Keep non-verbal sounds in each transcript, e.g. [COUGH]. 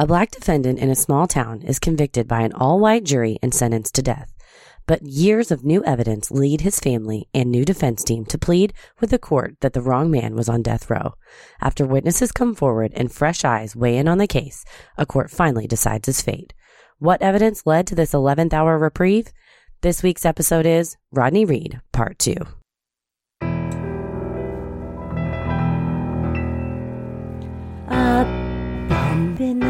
A black defendant in a small town is convicted by an all white jury and sentenced to death. But years of new evidence lead his family and new defense team to plead with the court that the wrong man was on death row. After witnesses come forward and fresh eyes weigh in on the case, a court finally decides his fate. What evidence led to this 11th hour reprieve? This week's episode is Rodney Reed, Part 2. A bump in the night, your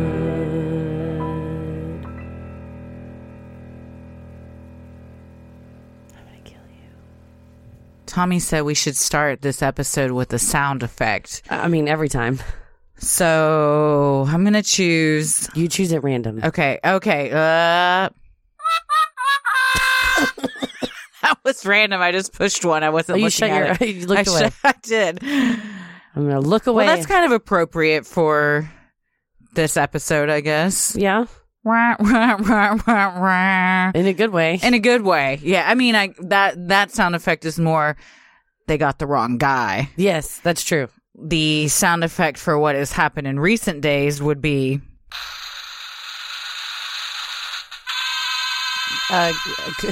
Tommy said we should start this episode with a sound effect. I mean, every time. So I'm going to choose. You choose at random. Okay. Okay. Uh, [LAUGHS] that was random. I just pushed one. I wasn't Oh, you looking shut at your- it. [LAUGHS] you looked I away. should- [LAUGHS] I did. I'm going to look away. Well, that's kind of appropriate for this episode, I guess. yeah, Wah, wah, wah, wah, wah. in a good way. In a good way. Yeah. I mean, I that that sound effect is more. They got the wrong guy. yes, that's true. The sound effect for what has happened in recent days would be Uh,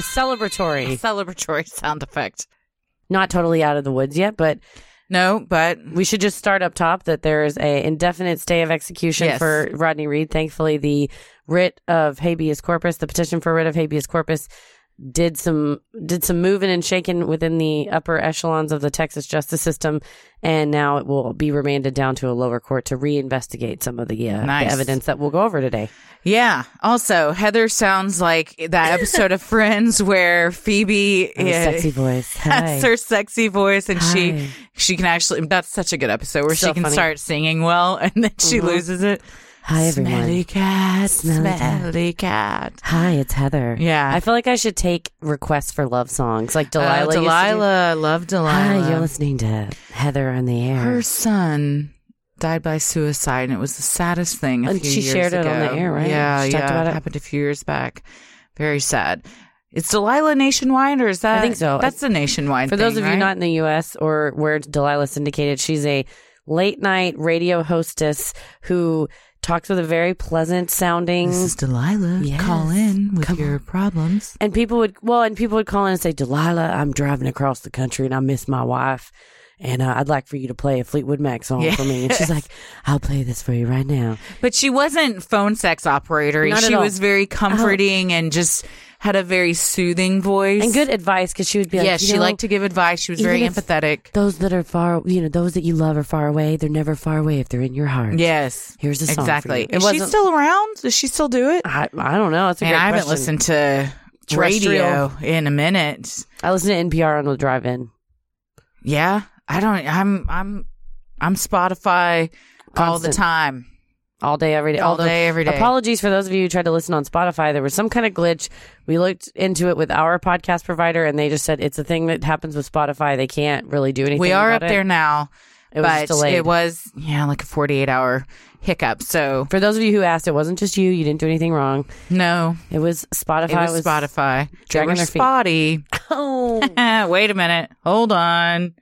celebratory. celebratory [LAUGHS] sound effect. Not totally out of the woods yet, but No, but we should just start up top that there is a indefinite stay of execution Yes. for Rodney Reed. Thankfully, the writ of habeas corpus, the petition for writ of habeas corpus, did some did some moving and shaking within the upper echelons of the Texas justice system, and now it will be remanded down to a lower court to reinvestigate some of the, uh, the evidence that we'll go over today. yeah. Also, Heather sounds like that episode of Friends where Phoebe Oh, uh, sexy voice. [LAUGHS] Hi. has her sexy voice and Hi. she she can actually that's such a good episode where So she can funny. start singing well and then she Mhm. loses it. Hi, everyone. Smelly cat, Smelly cat. smelly cat. Hi, it's Heather. Yeah. I feel like I should take requests for love songs like Delilah. Uh, to do. Delilah, love Delilah. Hi, you're listening to Heather on the air. Her son died by suicide, and it was the saddest thing. A And few she years shared it on the air, right? Yeah, She yeah. talked about it? happened a few years back. Very sad. It's Delilah nationwide, or is that? I think so. That's the nationwide. For those thing, of you not in the U.S. or where Delilah syndicated, she's a late night radio hostess who talks with a very pleasant sounding. This is Delilah. Yes. Call in with Come your on. problems. and people would, well, and people would call in and say, Delilah, I'm driving across the country and I miss my wife. And uh, I'd like for you to play a Fleetwood Mac song for me. And she's like, I'll play this for you right now. But she wasn't phone sex operator. She was very comforting and just had a very soothing voice. And good advice because she would be like, yes, she know, liked to give advice. She was very empathetic. Those that are far, you know, those that you love are far away. They're never far away if they're in your heart. Yes, Here's a song exactly. Is she still around? Does she still do it? I, I don't know. That's a Man, I haven't question. listened to radio in a minute. I listen to NPR on the drive-in. Yeah, I don't. I'm I'm I'm Spotify all the time. All day, every day. All Although, day, every day. Apologies for those of you who tried to listen on Spotify. There was some kind of glitch. We looked into it with our podcast provider, and they just said it's a thing that happens with Spotify. They can't really do anything. We are up there now, it was but delayed. it was yeah like a 48 hour hiccup. So for those of you who asked, it wasn't just you. You didn't do anything wrong. no, It was Spotify. it was, Spotify. They dragging were their feet. spotty. no. [LAUGHS] Oh. [LAUGHS] Wait a minute. Hold on.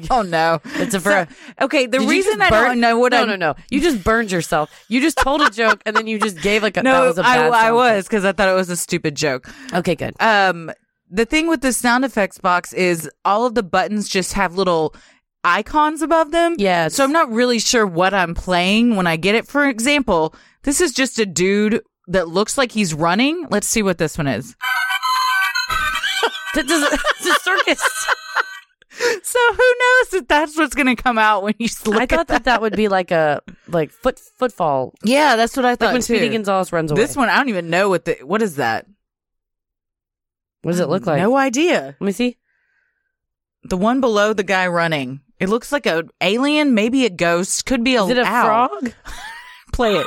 [LAUGHS] oh no. It's a for Okay, the reason I burn- don't know what no, I'm no, no. You just burned yourself. You just told a joke and then you just gave like a that No, was a I, bad I sound was because I thought it was a stupid joke. Okay, good. Um, the thing with the sound effects box is all of the buttons just have little icons above them. Yeah, So I'm not really sure what I'm playing when I get it. For example, this is just a dude that looks like he's running. Let's see what this one is. [LAUGHS] That it's [LAUGHS] a circus. So who knows if that's what's going to come out when you look I thought that that would be like a like foot footfall. Yeah, that's what I Like thought when too. Speedy Gonzalez runs away. this one, I don't even know what the what is that. what does it look like? No idea. Let me see. The one below the guy running. It looks like a alien, maybe a ghost, could be a Is it a owl. frog? [LAUGHS] Play it. [LAUGHS]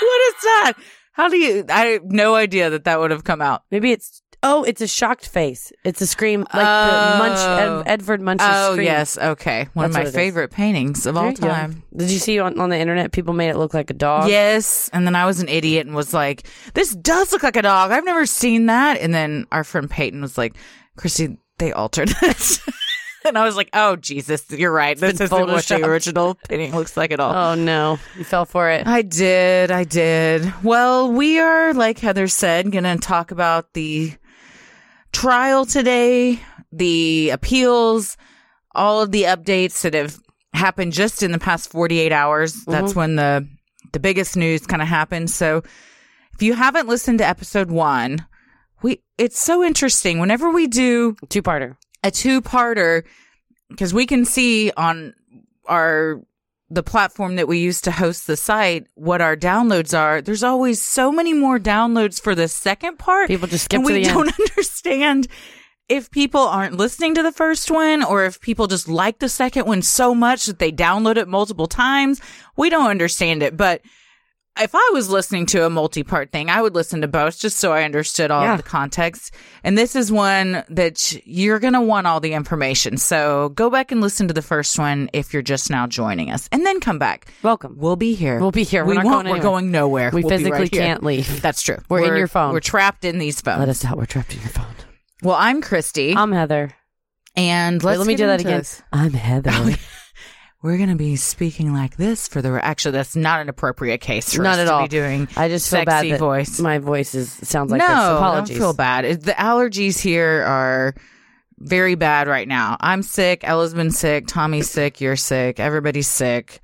what is that? How do you? I have no idea that that would have come out. Maybe it's oh, it's a shocked face. It's a scream like the Munch Oh. Ed, Edvard Munch's oh scream. yes, okay. One That's of my is. favorite paintings of There all you go. time. Did you see on, on the internet people made it look like a dog? Yes, and then I was an idiot and was like, "This does look like a dog. I've never seen that." And then our friend Peyton was like, "Christy, they altered [LAUGHS] it. and I was like, "Oh Jesus, you're right. This been isn't what the photoshopped. original painting looks like at all." Oh no, you fell for it. I did. I did. Well, we are, like Heather said, going to talk about the trial today, the appeals, all of the updates that have happened just in the past 48 hours. Mm-hmm. That's when the the biggest news kind of happened. So, if you haven't listened to episode 1, we it's so interesting whenever we do Two parter. a two-parter because we can see on our the platform that we use to host the site what our downloads are there's always so many more downloads for the second part People just skip and to we the end. don't [LAUGHS] understand if people aren't listening to the first one or if people just like the second one so much that they download it multiple times we don't understand it but if I was listening to a multi-part thing, I would listen to both just so I understood all Yeah. the context. And this is one that you're going to want all the information. So go back and listen to the first one if you're just now joining us and then come back. Welcome. We'll be here. We'll be here. We're we not won't. going We're going nowhere. We We'll physically right can't leave. [LAUGHS] That's true. We're in your phone. We're trapped in these phones. Let us out. We're trapped in your phone. well, I'm Christy. I'm Heather. and Wait, let me do that again. this. I'm Heather. [LAUGHS] Oh, We're going to be speaking like this for the. Actually, that's not an appropriate case for Not us at to all. be doing. I just feel bad that voice. my voice is sounds like no, this. Apologies. don't feel bad. The allergies here are very bad right now. I'm sick. Ella's been sick. Tommy's sick. You're sick. Everybody's sick.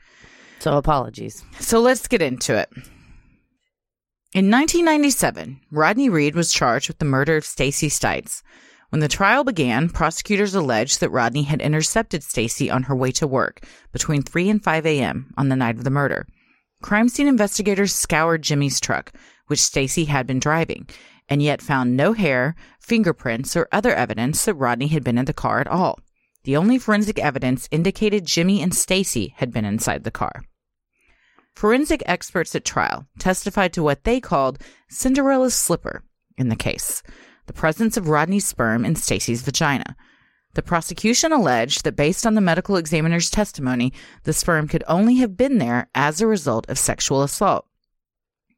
So apologies. So let's get into it. In 1997, Rodney Reed was charged with the murder of Stacy Stites. When the trial began, prosecutors alleged that Rodney had intercepted Stacy on her way to work between 3 and 5 a.m. on the night of the murder. Crime scene investigators scoured Jimmy's truck, which Stacy had been driving, and yet found no hair, fingerprints, or other evidence that Rodney had been in the car at all. The only forensic evidence indicated Jimmy and Stacy had been inside the car. Forensic experts at trial testified to what they called Cinderella's slipper in the case the presence of Rodney's sperm in Stacy's vagina. The prosecution alleged that based on the medical examiner's testimony, the sperm could only have been there as a result of sexual assault.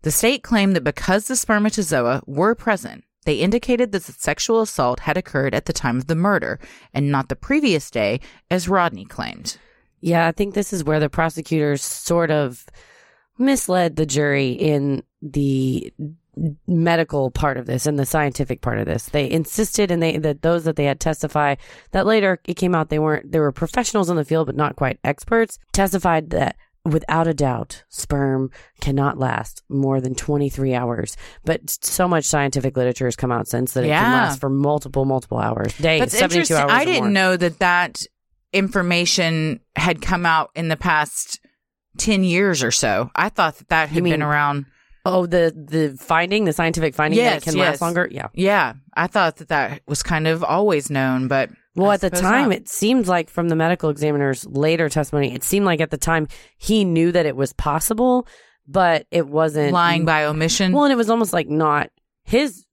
The state claimed that because the spermatozoa were present, they indicated that the sexual assault had occurred at the time of the murder and not the previous day, as Rodney claimed. Yeah, I think this is where the prosecutors sort of misled the jury in the medical part of this and the scientific part of this. They insisted and they that those that they had testify that later it came out they weren't they were professionals in the field but not quite experts testified that without a doubt sperm cannot last more than 23 hours but so much scientific literature has come out since that it can last for multiple multiple hours days That's 72 interesting. hours I didn't know that that information had come out in the past 10 years or so. I thought that that had mean- been around. Oh, the the finding, the scientific finding that Yes, it can yes. last longer. Yeah. Yeah, I thought that that was kind of always known, but Well, I at the time, not. it seemed like from the medical examiner's later testimony, it seemed like at the time he knew that it was possible, but it wasn't lying by omission. Well, and it was almost like not his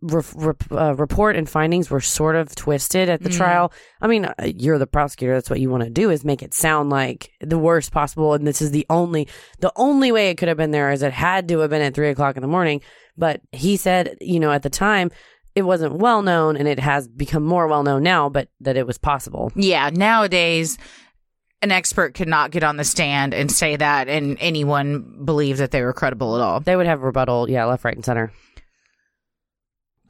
re- uh, report and findings were sort of twisted at the trial. I mean, uh, you're the prosecutor. That's what you want to do is make it sound like the worst possible. And this is the only, the only way it could have been there is it had to have been at three o'clock in the morning. But he said, you know, at the time, it wasn't well known and it has become more well known now, but that it was possible. Yeah, nowadays an expert could not get on the stand and say that and anyone believe that they were credible at all. They would have rebuttal, yeah, left, right, and center.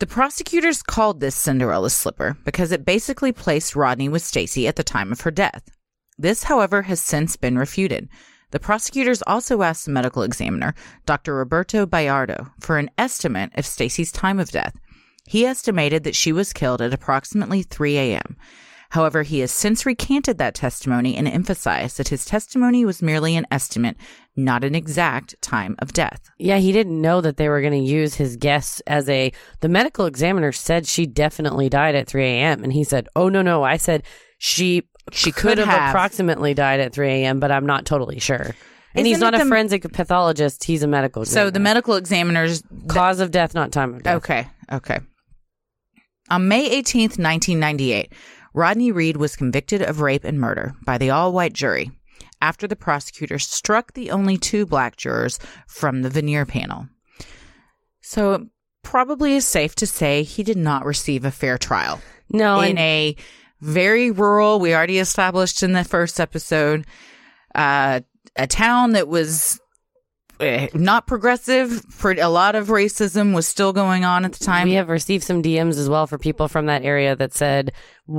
The prosecutors called this Cinderella slipper because it basically placed Rodney with Stacy at the time of her death. This, however, has since been refuted. The prosecutors also asked the medical examiner, Dr. Roberto Bayardo, for an estimate of Stacy's time of death. He estimated that she was killed at approximately 3 a.m. However, he has since recanted that testimony and emphasized that his testimony was merely an estimate, not an exact time of death. Yeah, he didn't know that they were going to use his guess as a. The medical examiner said she definitely died at 3 a.m. And he said, Oh, no, no. I said she She could could have, have. approximately died at 3 a.m., but I'm not totally sure. And he's Isn't not it a the- forensic pathologist. He's a medical So the medical examiners cause of death, not time of death. Okay. Okay. On May 18th, 1998, Rodney Reed was convicted of rape and murder by the all white jury after the prosecutor struck the only two black jurors from the venire panel. So it probably is safe to say he did not receive a fair trial. No, in and a very rural, we already established in the first episode, uh, a town that was not progressive. A lot of racism was still going on at the time. we have received some DMs as well for people from that area that said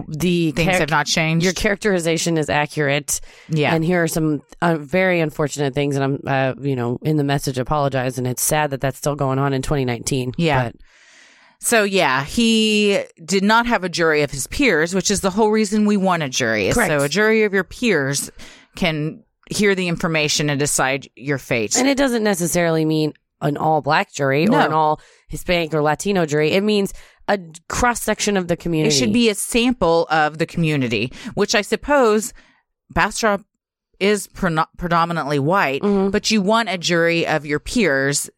the Things char- have not changed. Your characterization is accurate. Yeah. And here are some uh, very unfortunate things. And I'm, uh, you know, in the message, apologize. And it's sad that that's still going on in 2019. Yeah. But So yeah, he did not have a jury of his peers, which is the whole reason we want a jury. Correct. So a jury of your peers can hear the information and decide your fate. And it doesn't necessarily mean an all black jury or an all Hispanic or Latino jury. It means a cross section of the community. it should be a sample of the community, which I suppose Bastrop is pre- predominantly white, Mhm. but you want a jury of your peers.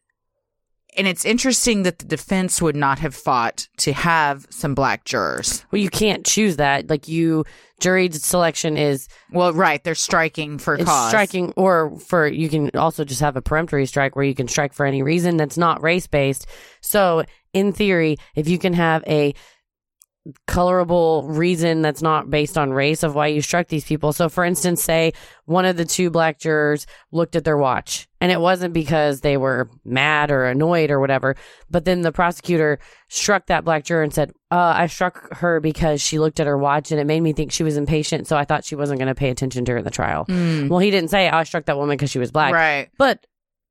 And it's interesting that the defense would not have fought to have some black jurors. Well, you can't choose that. Like you, jury selection is Well, right, they're striking for it's cause. striking, or for you can also just have a peremptory strike where you can strike for any reason that's not race based. So, in theory, if you can have a colorable reason that's not based on race of why you struck these people. So, for instance, say one of the two black jurors looked at their watch and it wasn't because they were mad or annoyed or whatever, but then the prosecutor struck that black juror and said, uh, I struck her because she looked at her watch and it made me think she was impatient. So I thought she wasn't going to pay attention during the trial. Well, he didn't say, I struck that woman because she was black. Right. But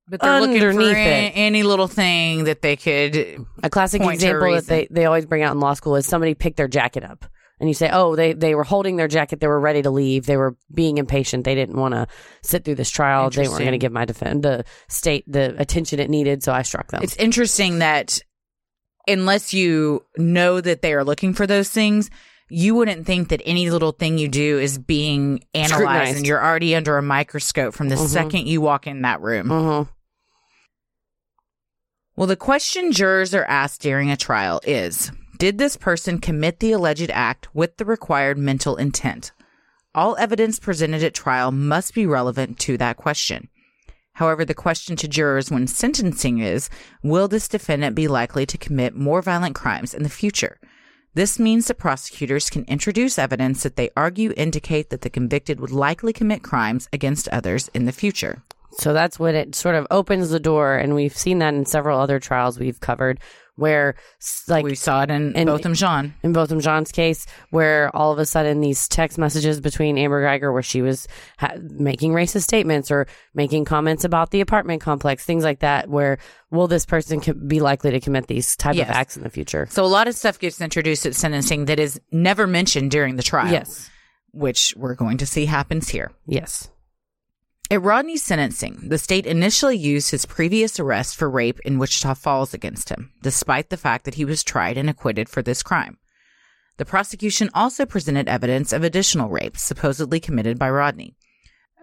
But they're looking for Underneath any, it. any little thing that they could. A classic point to a example that reason. they, they always bring out in law school is somebody picked their jacket up. And you say, oh, they, they were holding their jacket. They were ready to leave. They were being impatient. They didn't want to sit through this trial. They weren't Interesting. going to give my defense the state the attention it needed. So I struck them. It's interesting that unless you know that they are looking for those things, you wouldn't think that any little thing you do is being analyzed Scrutinized. and you're already under a microscope from the Mhm. second you walk in that room. Mhm. Well, the question jurors are asked during a trial is Did this person commit the alleged act with the required mental intent? All evidence presented at trial must be relevant to that question. However, the question to jurors when sentencing is Will this defendant be likely to commit more violent crimes in the future? This means that prosecutors can introduce evidence that they argue indicate that the convicted would likely commit crimes against others in the future. So that's what it sort of opens the door. And we've seen that in several other trials we've covered where like we saw it in and- Botham Jean. in Botham Jean's case, where all of a sudden these text messages between Amber Guyger, where she was ha- making racist statements or making comments about the apartment complex, things like that, where will this person be likely to commit these type Yes. of acts in the future? So a lot of stuff gets introduced at sentencing that is never mentioned during the trial. Yes. Which we're going to see happens here. Yes. At Rodney's sentencing, the state initially used his previous arrest for rape in Wichita Falls against him, despite the fact that he was tried and acquitted for this crime. The prosecution also presented evidence of additional rapes supposedly committed by Rodney.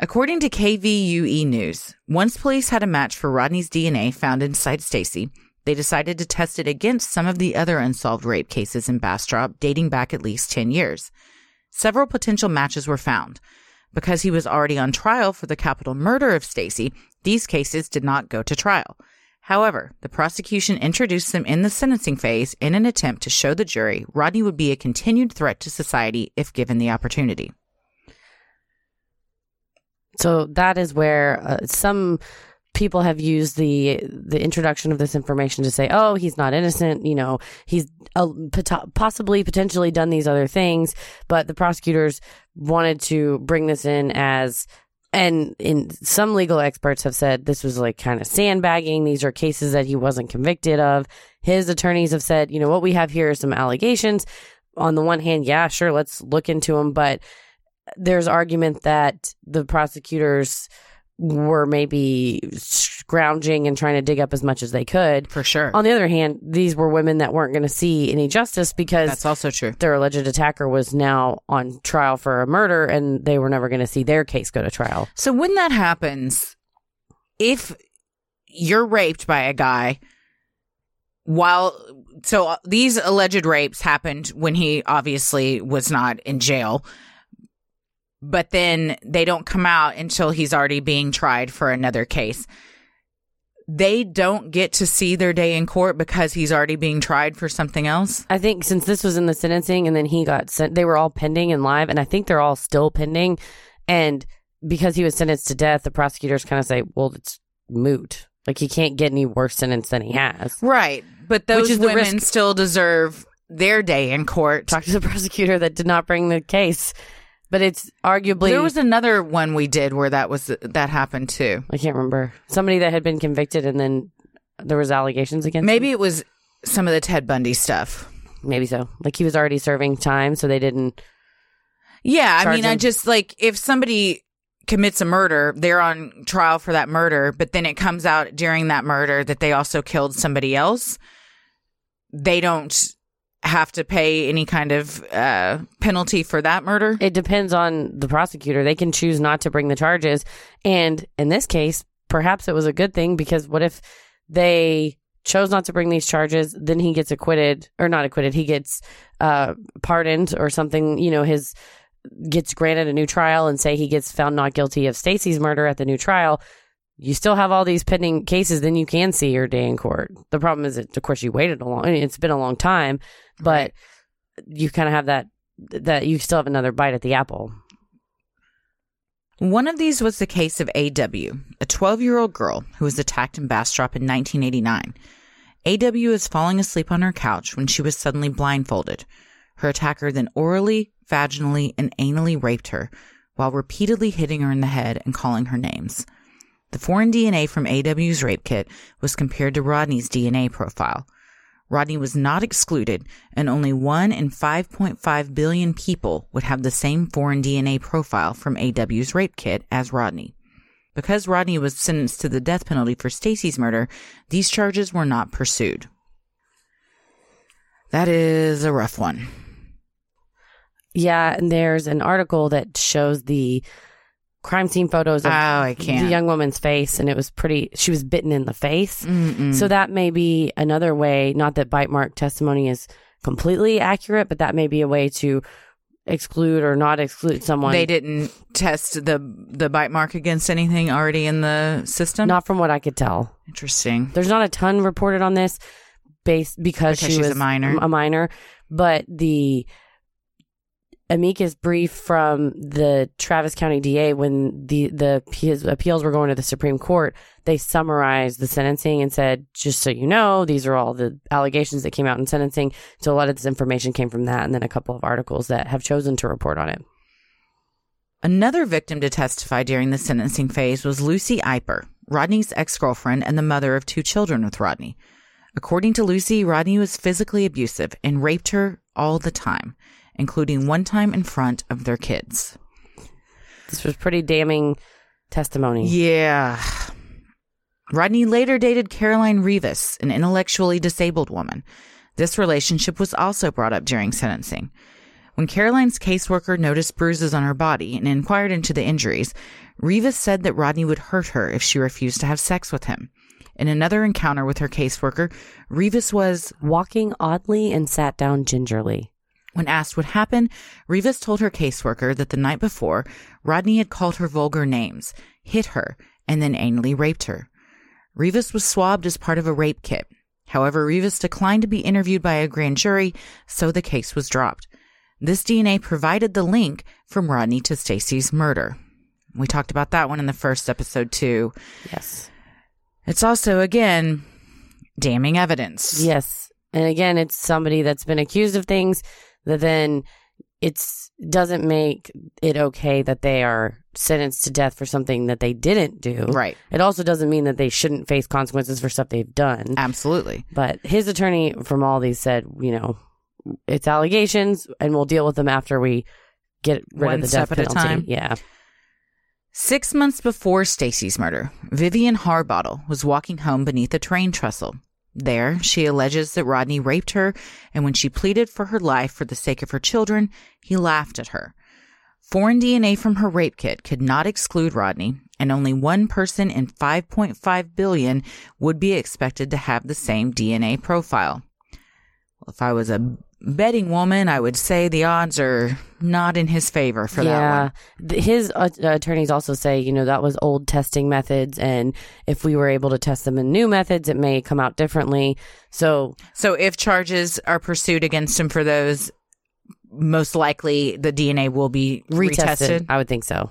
According to KVUE News, once police had a match for Rodney's DNA found inside Stacy, they decided to test it against some of the other unsolved rape cases in Bastrop dating back at least 10 years. Several potential matches were found. Because he was already on trial for the capital murder of Stacy, these cases did not go to trial. However, the prosecution introduced them in the sentencing phase in an attempt to show the jury Rodney would be a continued threat to society if given the opportunity. So that is where uh, some people have used the the introduction of this information to say, "Oh, he's not innocent." You know, he's uh, possibly potentially done these other things, but the prosecutors wanted to bring this in as and in some legal experts have said this was like kind of sandbagging. These are cases that he wasn't convicted of. His attorneys have said, you know, what we have here are some allegations. On the one hand, yeah, sure, let's look into them, but there's argument that the prosecutors were maybe scrounging and trying to dig up as much as they could. For sure. On the other hand, these were women that weren't going to see any justice because That's also true. their alleged attacker was now on trial for a murder and they were never going to see their case go to trial. So when that happens, if you're raped by a guy while so uh, these alleged rapes happened when he obviously was not in jail but then they don't come out until he's already being tried for another case they don't get to see their day in court because he's already being tried for something else I think since this was in the sentencing and then he got sent, they were all pending and live, and I think they're all still pending. And because he was sentenced to death, the prosecutors kind of say, well, it's moot. Like he can't get any worse sentence than he has. right but those is the women risk- still deserve their day in court Talk to the [LAUGHS] prosecutor that did not bring the case, but it's arguably There was another one we did where that was that happened too. I can't remember somebody that had been convicted and then there was allegations against. Maybe him? it was some of the Ted Bundy stuff. maybe so. Like he was already serving time, so they didn't. Yeah, I Charge mean, I just like if somebody commits a murder, they're on trial for that murder, but then it comes out during that murder that they also killed somebody else. They don't have to pay any kind of uh, penalty for that murder. It depends on the prosecutor. They can choose not to bring the charges, and in this case, perhaps it was a good thing because what if they chose not to bring these charges? Then he gets acquitted, or not acquitted. He gets uh, pardoned or something. You know, his gets granted a new trial and say he gets found not guilty of Stacy's murder at the new trial, you still have all these pending cases, then you can see your day in court. The problem is that, of course, you waited a long. I mean, it's been a long time, but you kind of have that that you still have another bite at the apple. One of these was the case of AW, a 12 year old girl who was attacked in Bastrop in 1989. AW was falling asleep on her couch when she was suddenly blindfolded. Her attacker then orally, vaginally, and anally raped her while repeatedly hitting her in the head and calling her names. The foreign DNA from AW's rape kit was compared to Rodney's DNA profile. Rodney was not excluded, and only 1 in 5.5 billion people would have the same foreign DNA profile from AW's rape kit as Rodney. Because Rodney was sentenced to the death penalty for Stacy's murder, these charges were not pursued. That is a rough one. Yeah, and there's an article that shows the crime scene photos Oh, of I the can't. young woman's face, and it was pretty. She was bitten in the face, Mm-mm. so that may be another way. Not that bite mark testimony is completely accurate, but that may be a way to exclude or not exclude someone. they didn't test the the bite mark against anything already in the system. not from what I could tell. Interesting. There's not a ton reported on this, based because, Because she she's a was minor. A minor, but the amicus brief from the Travis County DA when the the his appeals were going to the Supreme Court, they summarized the sentencing and said, just so you know, these are all the allegations that came out in sentencing. So a lot of this information came from that, and then a couple of articles that have chosen to report on it. Another victim to testify during the sentencing phase was Lucy Eiper, Rodney's ex girlfriend and the mother of two children with Rodney. According to Lucy, Rodney was physically abusive and raped her all the time, including one time in front of their kids. This was pretty damning testimony. Yeah. Rodney later dated Caroline Rivas, an intellectually disabled woman. This relationship was also brought up during sentencing. When Caroline's caseworker noticed bruises on her body and inquired into the injuries, Rivas said that Rodney would hurt her if she refused to have sex with him. In another encounter with her caseworker, Rivas was, Walking oddly and sat down gingerly. When asked what happened, Rivas told her caseworker that the night before, Rodney had called her vulgar names, hit her, and then anally raped her. Rivas was swabbed as part of a rape kit. However, Rivas declined to be interviewed by a grand jury, so the case was dropped. This DNA provided the link from Rodney to Stacy's murder. We talked about that one in the first episode too. Yes. It's also again damning evidence. Yes. And again, it's somebody that's been accused of things that then it's doesn't make it okay that they are sentenced to death for something that they didn't do. Right. It also doesn't mean that they shouldn't face consequences for stuff they've done. Absolutely. But his attorney from all these said, you know, it's allegations and we'll deal with them after we get rid One of the death penalty. time. Yeah. Six months before Stacy's murder, Vivian Harbottle was walking home beneath a train trestle. There, she alleges that Rodney raped her, and when she pleaded for her life for the sake of her children, he laughed at her. Foreign DNA from her rape kit could not exclude Rodney, and only one person in 5.5 billion would be expected to have the same DNA profile. Well, if I was a betting woman, I would say the odds are not in his favor for that yeah. one. His uh, attorneys also say, you know, that was old testing methods. And if we were able to test them in new methods, it may come out differently. So, So if charges are pursued against him for those, most likely the DNA will be retested. retested. I would think so.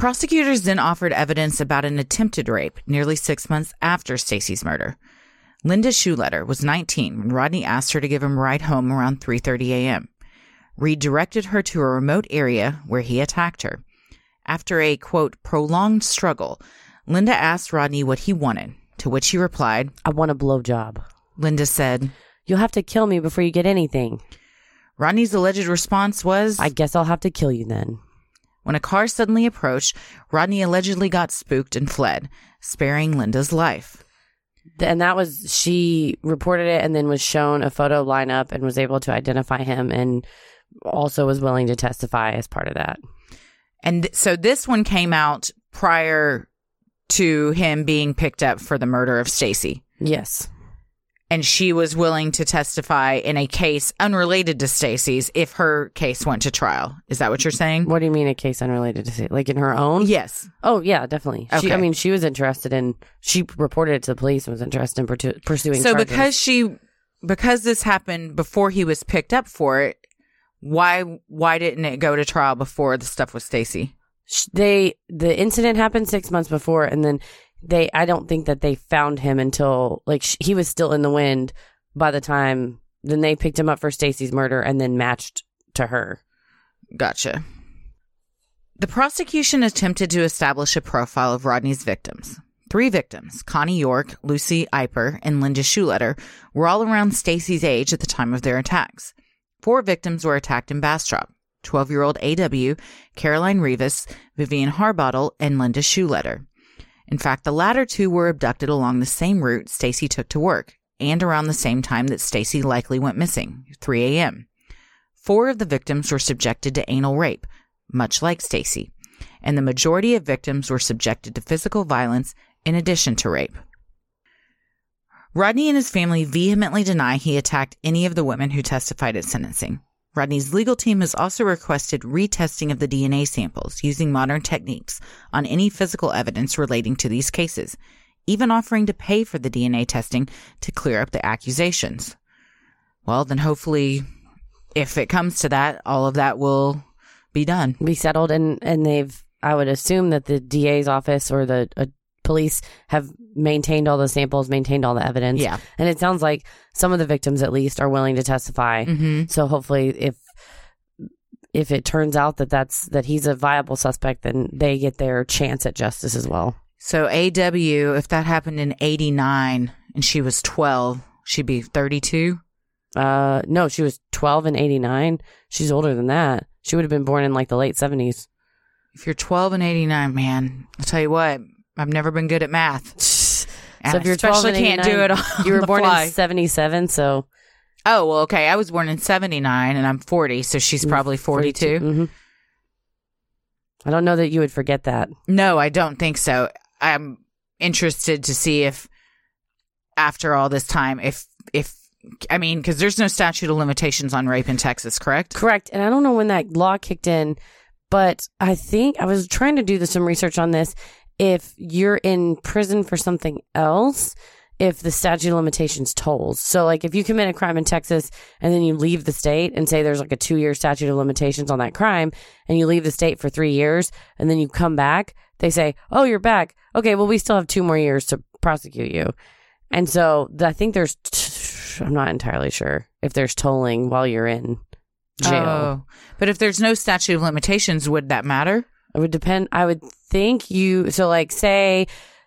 Prosecutors then offered evidence about an attempted rape nearly six months after Stacy's murder. Linda Schlueter was 19 when Rodney asked her to give him a ride home around 3:30 a.m. Reed directed her to a remote area where he attacked her. After a quote prolonged struggle, Linda asked Rodney what he wanted, to which he replied, I want a blowjob. Linda said, You'll have to kill me before you get anything. Rodney's alleged response was, I guess I'll have to kill you then. When a car suddenly approached, Rodney allegedly got spooked and fled, sparing Linda's life. And that was, she reported it and then was shown a photo lineup and was able to identify him and also was willing to testify as part of that. And th- so this one came out prior to him being picked up for the murder of Stacy. Yes. And she was willing to testify in a case unrelated to Stacy's if her case went to trial. Is that what you're saying? What do you mean a case unrelated to, like in her own? Yes. Oh yeah, definitely. She, I mean, she was interested in. She reported it to the police and was interested in pursuing. So charges. because she because this happened before he was picked up for it, why why didn't it go to trial before the stuff with Stacy? they the incident happened six months before, and then they. I don't think that they found him until like sh- he was still in the wind by the time. Then they picked him up for Stacy's murder and then matched to her. Gotcha. The prosecution attempted to establish a profile of Rodney's victims. Three victims, Connie York, Lucy Iper, and Linda Schlueter, were all around Stacy's age at the time of their attacks. Four victims were attacked in Bastrop 12 year old AW, Caroline Rivas, Vivian Harbottle, and Linda Schlueter. In fact, the latter two were abducted along the same route Stacy took to work and around the same time that Stacy likely went missing, 3 a.m. Four of the victims were subjected to anal rape, much like Stacy, and the majority of victims were subjected to physical violence in addition to rape. Rodney and his family vehemently deny he attacked any of the women who testified at sentencing. Rodney's legal team has also requested retesting of the DNA samples using modern techniques on any physical evidence relating to these cases, even offering to pay for the DNA testing to clear up the accusations. Well, then hopefully, if it comes to that, all of that will be done. Be settled, and and they've. I would assume that the DA's office or the uh, police have maintained all the samples, maintained all the evidence. Yeah. and it sounds like some of the victims, at least, are willing to testify. Mm-hmm. So hopefully, if if it turns out that that's that he's a viable suspect, then they get their chance at justice as well. So AW, if that happened in 89 and she was 12, she'd be 32. Uh, no, she was twelve in eighty nine. She's older than that. She would have been born in like the late seventies. If you're 12 and 89, man, I'll tell you what, I've never been good at math. So if you're especially 12 and can't do it 89 on You were born fly. in seventy seven, so Oh, well, okay. I was born in 79 and I'm 40, so she's probably 42. hmm I don't know that you would forget that. No, I don't think so. I'm interested to see if after all this time, if, if, I mean, because there's no statute of limitations on rape in Texas, correct? Correct. And I don't know when that law kicked in, but I think I was trying to do the- some research on this. If you're in prison for something else, if the statute of limitations tolls. So, like, if you commit a crime in Texas and then you leave the state and say there's like a two year statute of limitations on that crime and you leave the state for three years and then you come back, they say, Oh, you're back. Okay, well, we still have two more years to prosecute you. And so I think there's, I'm not entirely sure if there's tolling while you're in jail. Oh. But if there's no statute of limitations, would that matter? It would depend. I would think you. So, like, say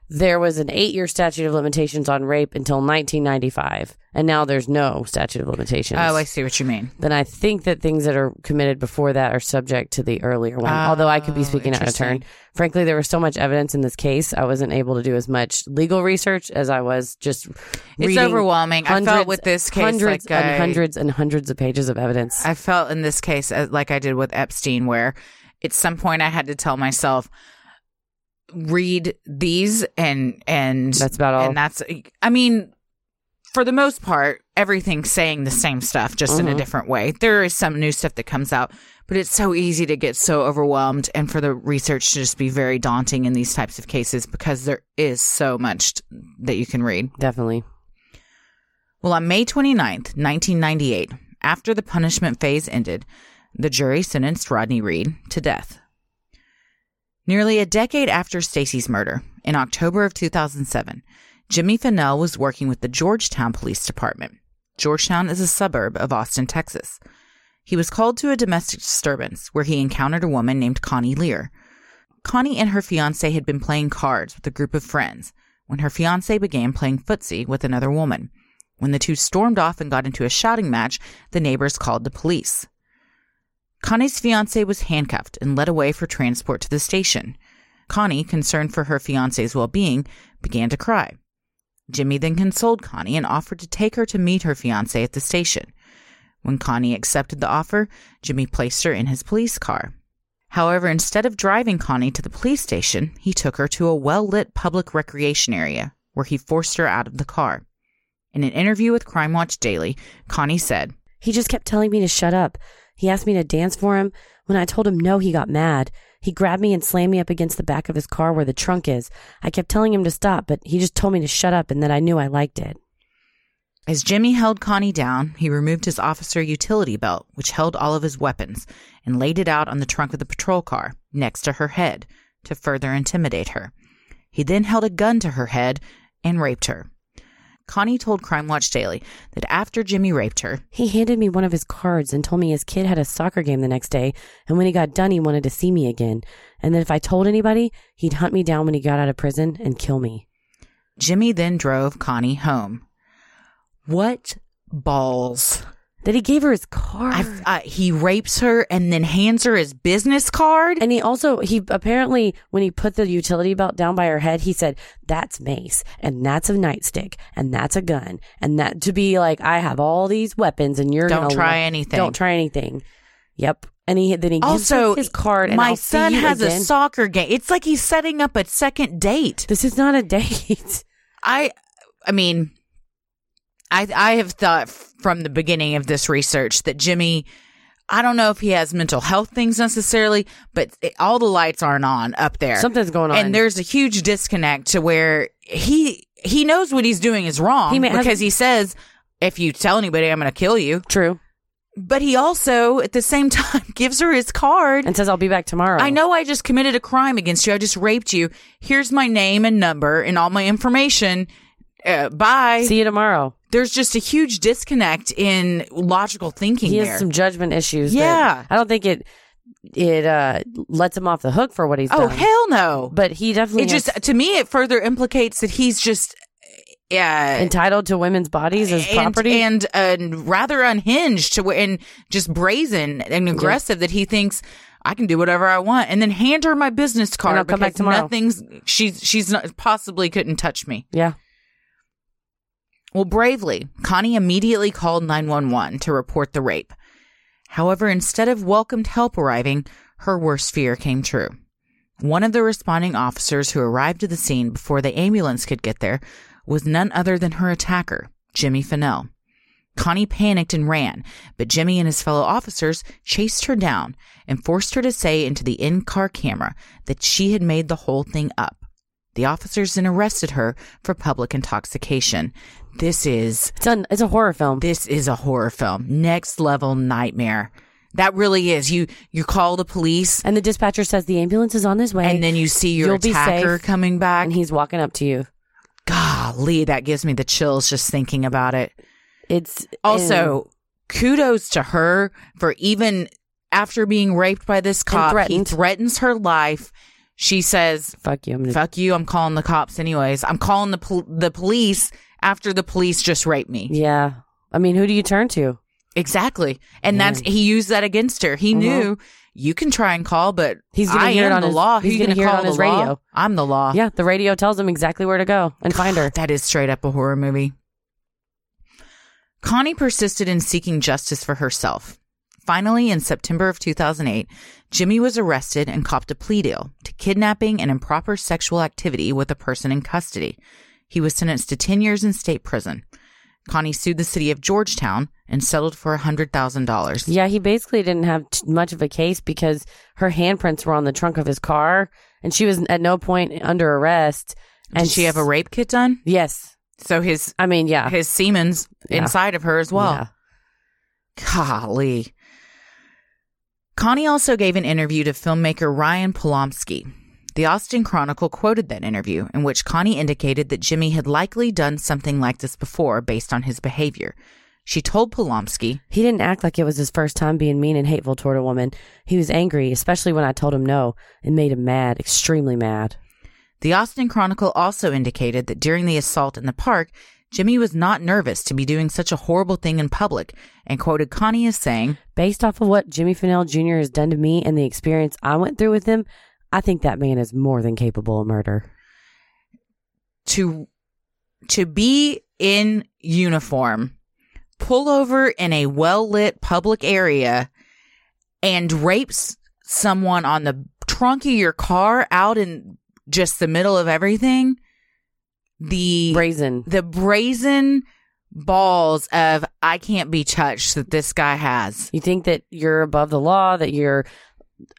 there was an eight year statute of limitations on rape until 1995, and now there's no statute of limitations. Oh, I see what you mean. then I think that things that are committed before that are subject to the earlier one. Although I could be Oh, speaking out of turn. Frankly, there was so much evidence in this case, I wasn't able to do as much legal research as I was just. It's overwhelming. I felt with this case hundreds like and I- hundreds and hundreds of pages of evidence. I felt in this case uh, like I did with Epstein, where at some point I had to tell myself, read these and and That's about all. And that's, I mean, for the most part, everything's saying the same stuff, just in a Mhm. different way. There is some new stuff that comes out, but it's so easy to get so overwhelmed and for the research to just be very daunting in these types of cases because there is so much t- that you can read. Definitely. Well, on May 29th, 1998, after the punishment phase ended, the jury sentenced Rodney Reed to death. Nearly a decade after Stacy's murder, in October of 2007, Jimmy Fennell was working with the Georgetown Police Department. Georgetown is a suburb of Austin, Texas. He was called to a domestic disturbance where he encountered a woman named Connie Lear. Connie and her fiance had been playing cards with a group of friends when her fiance began playing footsie with another woman. When the two stormed off and got into a shouting match, the neighbors called the police. Connie's fiance was handcuffed and led away for transport to the station. Connie, concerned for her fiance's well being, began to cry. Jimmy then consoled Connie and offered to take her to meet her fiance at the station. When Connie accepted the offer, Jimmy placed her in his police car. However, instead of driving Connie to the police station, he took her to a well lit public recreation area where he forced her out of the car. In an interview with Crime Watch Daily, Connie said, He just kept telling me to shut up. He asked me to dance for him. When I told him no, he got mad. He grabbed me and slammed me up against the back of his car where the trunk is. I kept telling him to stop, but he just told me to shut up and that I knew I liked it. As Jimmy held Connie down, he removed his officer utility belt, which held all of his weapons, and laid it out on the trunk of the patrol car, next to her head, to further intimidate her. He then held a gun to her head and raped her. Connie told Crime Watch Daily that after Jimmy raped her, He handed me one of his cards and told me his kid had a soccer game the next day, and when he got done, he wanted to see me again. And that if I told anybody, he'd hunt me down when he got out of prison and kill me. Jimmy then drove Connie home. What balls. That he gave her his card. I, uh, he rapes her and then hands her his business card. and he also he apparently when he put the utility belt down by her head, he said, "That's mace, and that's a nightstick, and that's a gun, and that to be like I have all these weapons, and you're Don't try lo- anything. Don't try anything." Yep. And he then he gives also, his card. And my I'll son has again. a soccer game. It's like he's setting up a second date. This is not a [LAUGHS] date. I, I mean, I I have thought from the beginning of this research that Jimmy. I don't know if he has mental health things necessarily, but it, all the lights aren't on up there. Something's going on. and there's a huge disconnect to where he he knows what he's doing is wrong He may- because he says if you tell anybody I'm going to kill you true. but he also at the same [LAUGHS] time gives her his card And says I'll be back tomorrow. I know I just committed a crime against you I just raped you here's my name and number and all my information uh, bye See you tomorrow. There's just a huge disconnect in logical thinking He there has some judgment issues. Yeah. I don't think it it uh lets him off the hook for what he's doing. oh done. hell no But he definitely it just to me it further implicates that he's just yeah, entitled to women's bodies as and, property. and uh, rather unhinged to and just brazen and aggressive that he thinks I can do whatever I want and then hand her my business card I'll come back tomorrow. nothing's she's she's not possibly couldn't touch me. yeah. Well, bravely, Connie immediately called 911 to report the rape. However, instead of welcomed help arriving, her worst fear came true. One of the responding officers who arrived at the scene before the ambulance could get there was none other than her attacker, Jimmy Fennell. Connie panicked and ran, but Jimmy and his fellow officers chased her down and forced her to say into the in car camera that she had made the whole thing up. The officers then arrested her for public intoxication. This is It's a, it's a horror film. this is a horror film. Next level nightmare. That really is. You you call the police and the dispatcher says the ambulance is on his way. and then you see your You'll attacker coming back. and he's walking up to you. Golly, that gives me the chills just thinking about it. It's Also, kudos to her for even after being raped by this cop, he threatens her life. She says, fuck you. I'm gonna, "Fuck you! I'm calling the cops anyways. I'm calling the pol- the police after the police just raped me." yeah. I mean, who do you turn to? Exactly. And Yeah. that's he used that against her. He Mhm. knew you can try and call, but He's gonna I hear it on the his- law. he's gonna gonna hear it on the his law? radio. I'm the law. Yeah, the radio tells him exactly where to go and find her. [SIGHS] That is straight up a horror movie. Connie persisted in seeking justice for herself. Finally, in September of 2008, Jimmy was arrested and copped a plea deal to kidnapping and improper sexual activity with a person in custody. He was sentenced to 10 years in state prison. Connie sued the city of Georgetown and settled for $100,000. Yeah, he basically didn't have t- much of a case because her handprints were on the trunk of his car, and she was at no point under arrest. And Did she have a rape kit done? Yes, So his I mean, yeah, his semen's Yeah. inside of her as well. Yeah. Golly. Connie also gave an interview to filmmaker Ryan Polomsky. The Austin Chronicle quoted that interview, in which Connie indicated that Jimmy had likely done something like this before based on his behavior. She told Polomsky, He didn't act like it was his first time being mean and hateful toward a woman. He was angry, especially when I told him no. It made him mad, extremely mad. The Austin Chronicle also indicated that during the assault in the park, Jimmy was not nervous to be doing such a horrible thing in public and quoted Connie as saying, Based off of what Jimmy Fennell Jr. has done to me and the experience I went through with him, I think that man is more than capable of murder. to to be in uniform, pull over in a well lit public area, and rapes someone on the trunk of your car out in just the middle of everything. The Brazen. the brazen balls of I can't be touched that this guy has. You think that you're above the law, that you're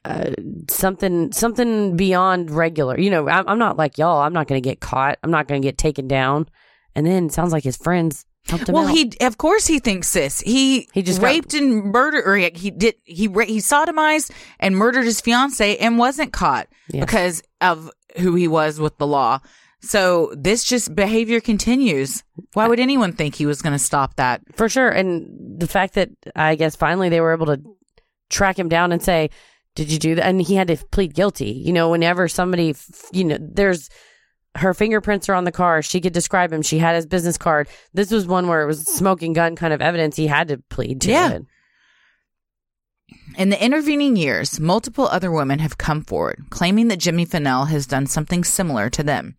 uh, something something beyond regular. You know, I'm, I'm not like y'all. I'm not going to get caught. I'm not going to get taken down. And then it sounds like his friends helped him Well, out. he of course he thinks this. He He just got- raped and murdered, or he, he did he ra- he sodomized and murdered his fiance and wasn't caught because of who he was with the law. So this just behavior continues. Why would anyone think he was going to stop that? for sure. And the fact that I guess finally they were able to track him down and say, "Did you do that?" And he had to plead guilty. You know, whenever somebody, you know, there's her fingerprints are on the car. She could describe him. She had his business card. This was one where it was smoking gun kind of evidence. He had to plead to Yeah. it. In the intervening years, multiple other women have come forward claiming that Jimmy Fennell has done something similar to them.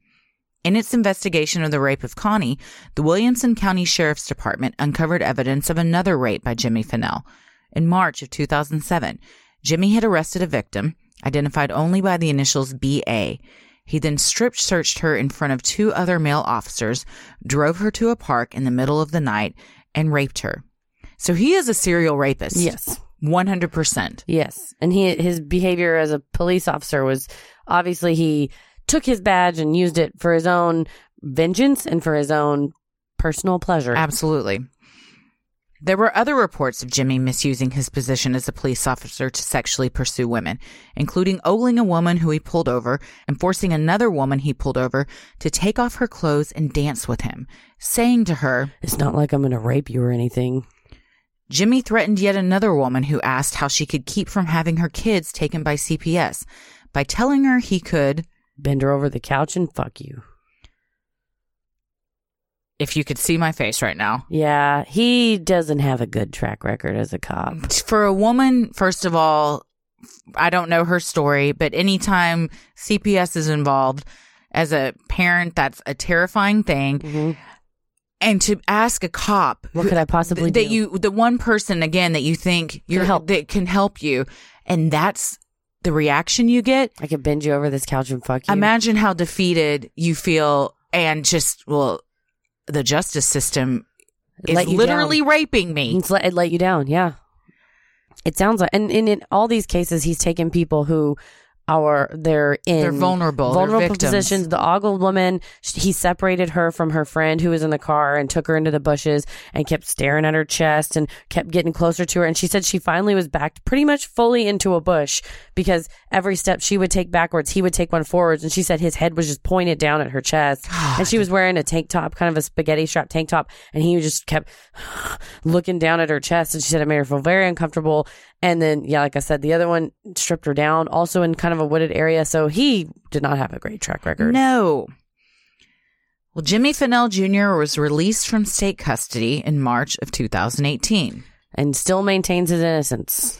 In its investigation of the rape of Connie, the Williamson County Sheriff's Department uncovered evidence of another rape by Jimmy Fennell. In March of 2007, Jimmy had arrested a victim, identified only by the initials BA. He then strip searched her in front of two other male officers, drove her to a park in the middle of the night, and raped her. So he is a serial rapist. Yes. 100%. Yes. And he his behavior as a police officer was obviously he took his badge and used it for his own vengeance and for his own personal pleasure. Absolutely. There were other reports of Jimmy misusing his position as a police officer to sexually pursue women, including ogling a woman who he pulled over and forcing another woman he pulled over to take off her clothes and dance with him, saying to her, It's not like I'm going to rape you or anything. Jimmy threatened yet another woman who asked how she could keep from having her kids taken by CPS by telling her he could, Bend her over the couch and fuck you. If you could see my face right now, Yeah, he doesn't have a good track record as a cop. for a woman, first of all, I don't know her story, but anytime CPS is involved, as a parent, that's a terrifying thing. Mhm. And to ask a cop What could I possibly do? that do? you, the one person again that you think you're help. that can help you, and that's the reaction you get. I could bend you over this couch and fuck you. Imagine how defeated you feel, and just well, the justice system is literally down. raping me. It's let, it let you down. Yeah. It sounds like, and, and in all these cases, he's taken people who are they're in They're vulnerable. They're vulnerable positions. The ogled woman, he separated her from her friend who was in the car and took her into the bushes and kept staring at her chest and kept getting closer to her. And she said she finally was backed pretty much fully into a bush because every step she would take backwards, he would take one forwards. And she said his head was just pointed down at her chest, and she was wearing a tank top, kind of a spaghetti strap tank top, and he just kept [SIGHS] looking down at her chest. And she said it made her feel very uncomfortable. And then, yeah, like I said, the other one stripped her down, also in kind of a wooded area. So he did not have a great track record. No. Well, Jimmy Fennell Jr. was released from state custody in March of 2018. And still maintains his innocence.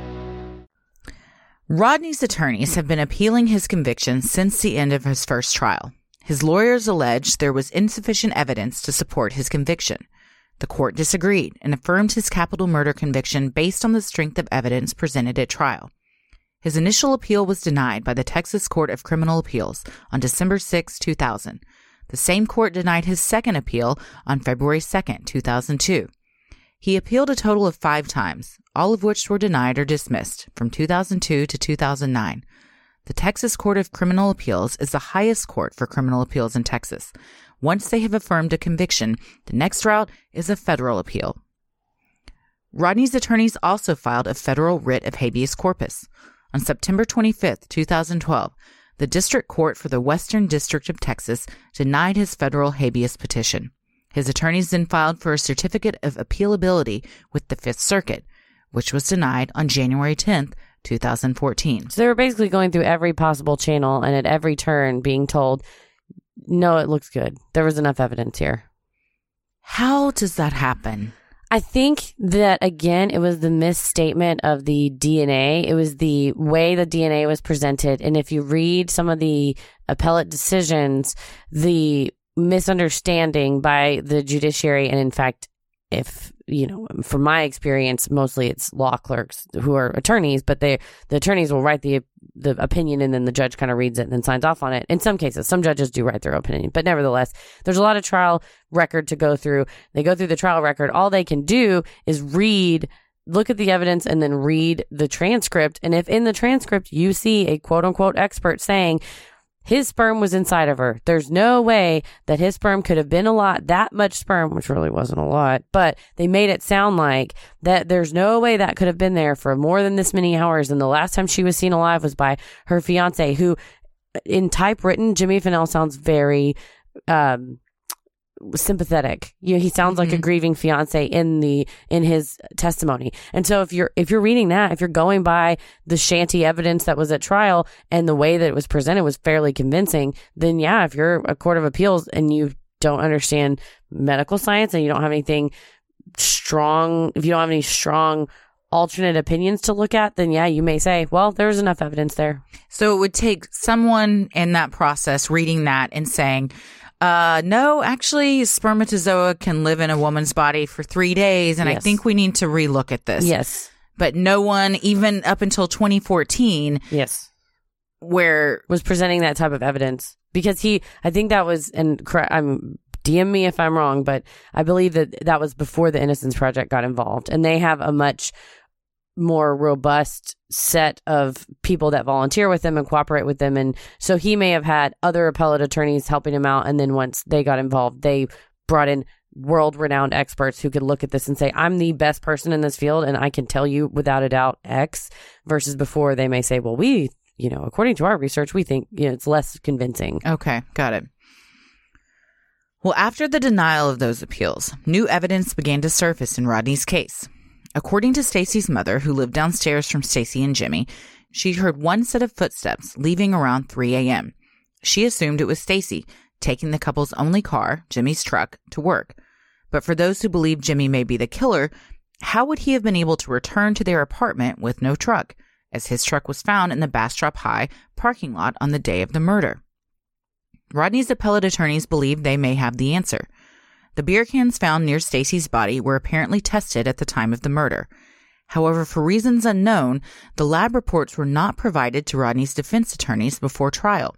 Rodney's attorneys have been appealing his conviction since the end of his first trial. His lawyers alleged there was insufficient evidence to support his conviction. The court disagreed and affirmed his capital murder conviction based on the strength of evidence presented at trial. His initial appeal was denied by the Texas Court of Criminal Appeals on December 6, 2000. The same court denied his second appeal on February 2, 2002. He appealed a total of five times, all of which were denied or dismissed from 2002 to 2009. The Texas Court of Criminal Appeals is the highest court for criminal appeals in Texas. Once they have affirmed a conviction, the next route is a federal appeal. Rodney's attorneys also filed a federal writ of habeas corpus. On September 25, 2012, the District Court for the Western District of Texas denied his federal habeas petition. His attorneys then filed for a certificate of appealability with the Fifth Circuit, which was denied on January 10th, 2014. So they were basically going through every possible channel and at every turn being told, no, it looks good. There was enough evidence here. How does that happen? I think that again, it was the misstatement of the DNA. It was the way the DNA was presented. And if you read some of the appellate decisions, the misunderstanding by the judiciary, and in fact, if you know, from my experience, mostly it's law clerks who are attorneys, but they the attorneys will write the the opinion and then the judge kind of reads it and then signs off on it. In some cases, some judges do write their opinion, but nevertheless, there's a lot of trial record to go through. They go through the trial record. All they can do is read look at the evidence and then read the transcript. And if in the transcript you see a quote unquote expert saying, his sperm was inside of her. There's no way that his sperm could have been a lot, that much sperm, which really wasn't a lot, but they made it sound like that there's no way that could have been there for more than this many hours. And the last time she was seen alive was by her fiance, who in typewritten, Jimmy Fennell sounds very, um, sympathetic. You know, he sounds like a mm-hmm. grieving fiance in the in his testimony. And so if you're if you're reading that, if you're going by the shanty evidence that was at trial and the way that it was presented was fairly convincing, then yeah, if you're a court of appeals and you don't understand medical science and you don't have anything strong, if you don't have any strong alternate opinions to look at, then yeah, you may say, well, there's enough evidence there. So it would take someone in that process reading that and saying, uh, no, actually, spermatozoa can live in a woman's body for three days, and I think we need to relook at this. Yes. But no one, even up until 2014, Yes. where was presenting that type of evidence because he I think that was and correct I'm DM me if I'm wrong but I believe that that was before the Innocence Project got involved and they have a much more robust set of people that volunteer with them and cooperate with them and so he may have had other appellate attorneys helping him out and then once they got involved they brought in world renowned experts who could look at this and say I'm the best person in this field and I can tell you without a doubt X versus before they may say well we you know according to our research we think you know it's less convincing Okay, got it. Well, after the denial of those appeals, new evidence began to surface in Rodney's case. According to Stacy's mother, who lived downstairs from Stacy and Jimmy, she heard one set of footsteps leaving around 3 a.m. She assumed it was Stacy taking the couple's only car, Jimmy's truck, to work. But for those who believe Jimmy may be the killer, how would he have been able to return to their apartment with no truck, as his truck was found in the Bastrop High parking lot on the day of the murder? Rodney's appellate attorneys believe they may have the answer. The beer cans found near Stacy's body were apparently tested at the time of the murder. However, for reasons unknown, the lab reports were not provided to Rodney's defense attorneys before trial.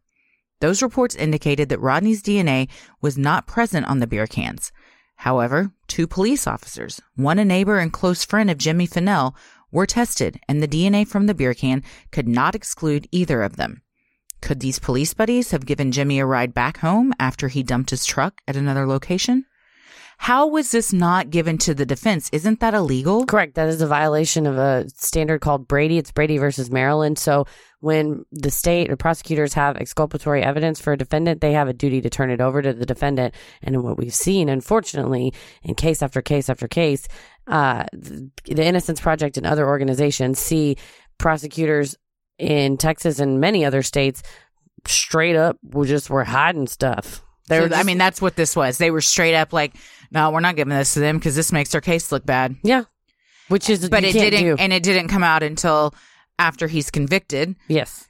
Those reports indicated that Rodney's DNA was not present on the beer cans. However, two police officers, one a neighbor and close friend of Jimmy Fennell, were tested, and the DNA from the beer can could not exclude either of them. Could these police buddies have given Jimmy a ride back home after he dumped his truck at another location? How was this not given to the defense? Isn't that illegal? correct. That is a violation of a standard called brady. It's brady versus maryland. So when the state or prosecutors have exculpatory evidence for a defendant they have a duty to turn it over to the defendant. And what we've seen unfortunately in case after case after case uh, the, innocence project and other organizations see prosecutors in texas and many other states straight up just were hiding stuff they So, I mean, that's what this was. They were straight up like, no, we're not giving this to them because this makes their case look bad. yeah which is But it didn't, do. and it didn't come out until after he's convicted, yes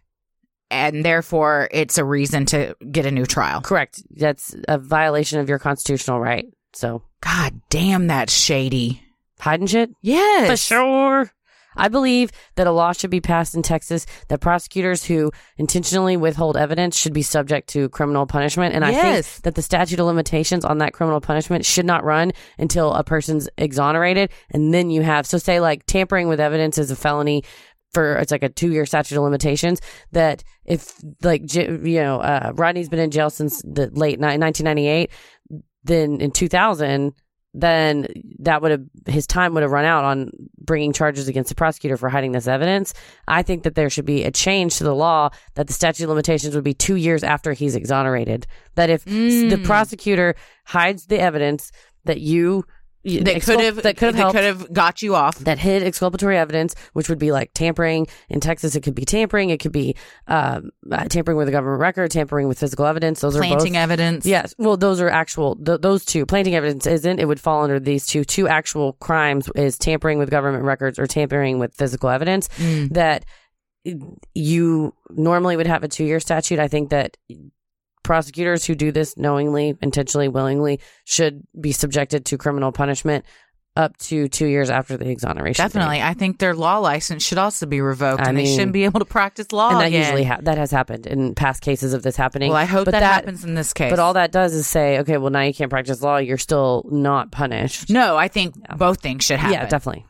and therefore it's a reason to get a new trial. Correct. That's a violation of your constitutional right. So God damn, that's shady. hiding shit Yes, for sure. I believe that a law should be passed in Texas that prosecutors who intentionally withhold evidence should be subject to criminal punishment. And I think that the statute of limitations on that criminal punishment should not run until a person's exonerated. And then you have, so say like tampering with evidence is a felony for it's like a two year statute of limitations that if like you know uh, Rodney's been in jail since the late ni- 1998 then in 2000 then that would have his time would have run out on bringing charges against the prosecutor for hiding this evidence. I think that there should be a change to the law that the statute of limitations would be two years after he's exonerated. That if s- the hmm. prosecutor hides the evidence that you That could have that could have helped could have got you off. that hid exculpatory evidence, which would be like tampering. In Texas, it could be tampering. It could be um, uh, tampering with a government record, tampering with physical evidence. Those are Planting evidence. Yes. Well, those are actual, th- those two. Planting evidence isn't. It would fall under these two. Two actual crimes is tampering with government records or tampering with physical evidence that you normally would have a two year statute. I think that prosecutors who do this knowingly, intentionally, willingly should be subjected to criminal punishment up to two years after the exoneration. date. Definitely. I think their law license should also be revoked I and they shouldn't be able to practice law and that again. usually ha- that has happened in past cases of this happening. well, I hope But that, happens in this case. But all that does is say, okay, well now you can't practice law. You're still not punished. No, I think both things should happen. yeah, definitely.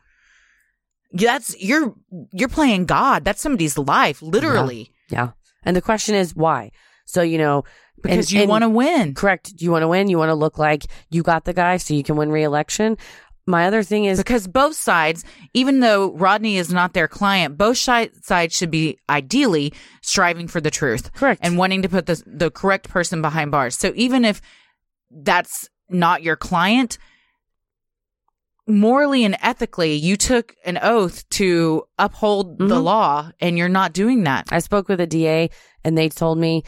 That's you're you're playing God. That's somebody's life, literally. Yeah. And the question is why? So you know, Because and- you want to win. Correct. You want to win. You want to look like you got the guy, so you can win re-election. My other thing is Because both sides, even though Rodney is not their client, both shi- sides should be ideally striving for the truth. Correct. And wanting to put the, the correct person behind bars. So even if that's not your client, morally and ethically, you took an oath to uphold the Mhm. law and you're not doing that. I spoke with a DA and they told me,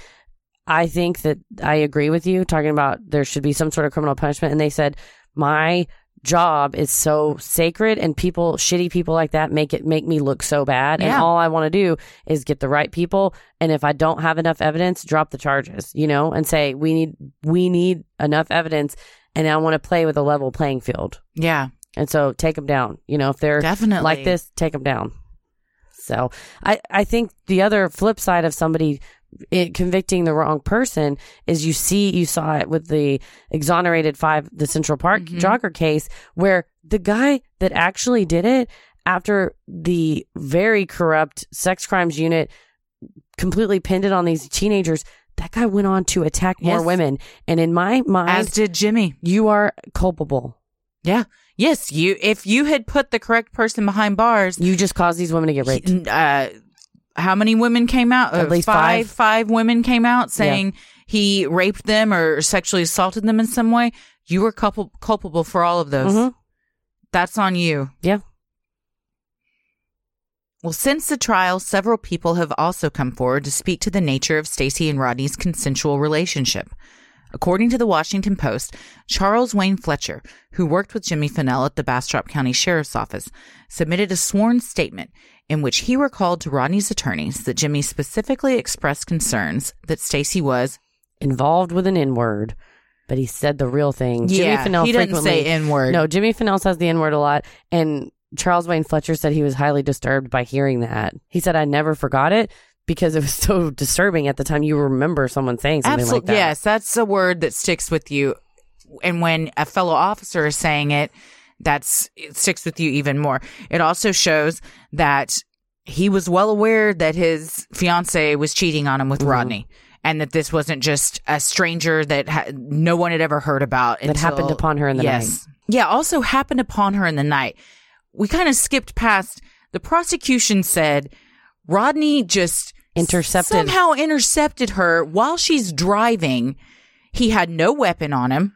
I think that I agree with you talking about there should be some sort of criminal punishment. And they said, my job is so sacred and people, shitty people like that make it, make me look so bad. And all I want to do is get the right people. And if I don't have enough evidence, drop the charges, you know, and say, we need, we need enough evidence. And I want to play with a level playing field. Yeah, And so take them down. You know, if they're Definitely. like this, take them down. So I, I think the other flip side of somebody it, convicting the wrong person is you see, you saw it with the exonerated five, the Central Park Mm-hmm. jogger case where the guy that actually did it after the very corrupt sex crimes unit completely pinned it on these teenagers, that guy went on to attack more women. And in my mind, as did Jimmy. you are culpable. Yeah. Yes, you if you had put the correct person behind bars, You just caused these women to get raped. uh, how many women came out? At Uh, least five. five. Five women came out saying he raped them or sexually assaulted them in some way. You were culp- culpable for all of those. Mhm. That's on you. Yeah. Well, since the trial, several people have also come forward to speak to the nature of Stacy and Rodney's consensual relationship. According to the Washington Post, Charles Wayne Fletcher, who worked with Jimmy Fennell at the Bastrop County Sheriff's Office, submitted a sworn statement in which he recalled to Rodney's attorneys that Jimmy specifically expressed concerns that Stacy was Involved with an N word, but he said the real thing. Jimmy Yeah, Fennell he frequently say N-word. No, Jimmy Fennell says the N word a lot, and Charles Wayne Fletcher said he was highly disturbed by hearing that. He said, "I never forgot it." Because it was [LAUGHS] so disturbing at the time, you remember someone saying something like that. Yes, that's a word that sticks with you. And when a fellow officer is saying it, that's it sticks with you even more. It also shows that he was well aware that his fiance was cheating on him Mm-hmm. with Rodney. And that this wasn't just a stranger that ha- no one had ever heard about. That until- happened upon her in the yes. Yeah, also happened upon her in the night. We kind of skipped past. The prosecution said Rodney just Intercepted. somehow intercepted her while she's driving. He had no weapon on him.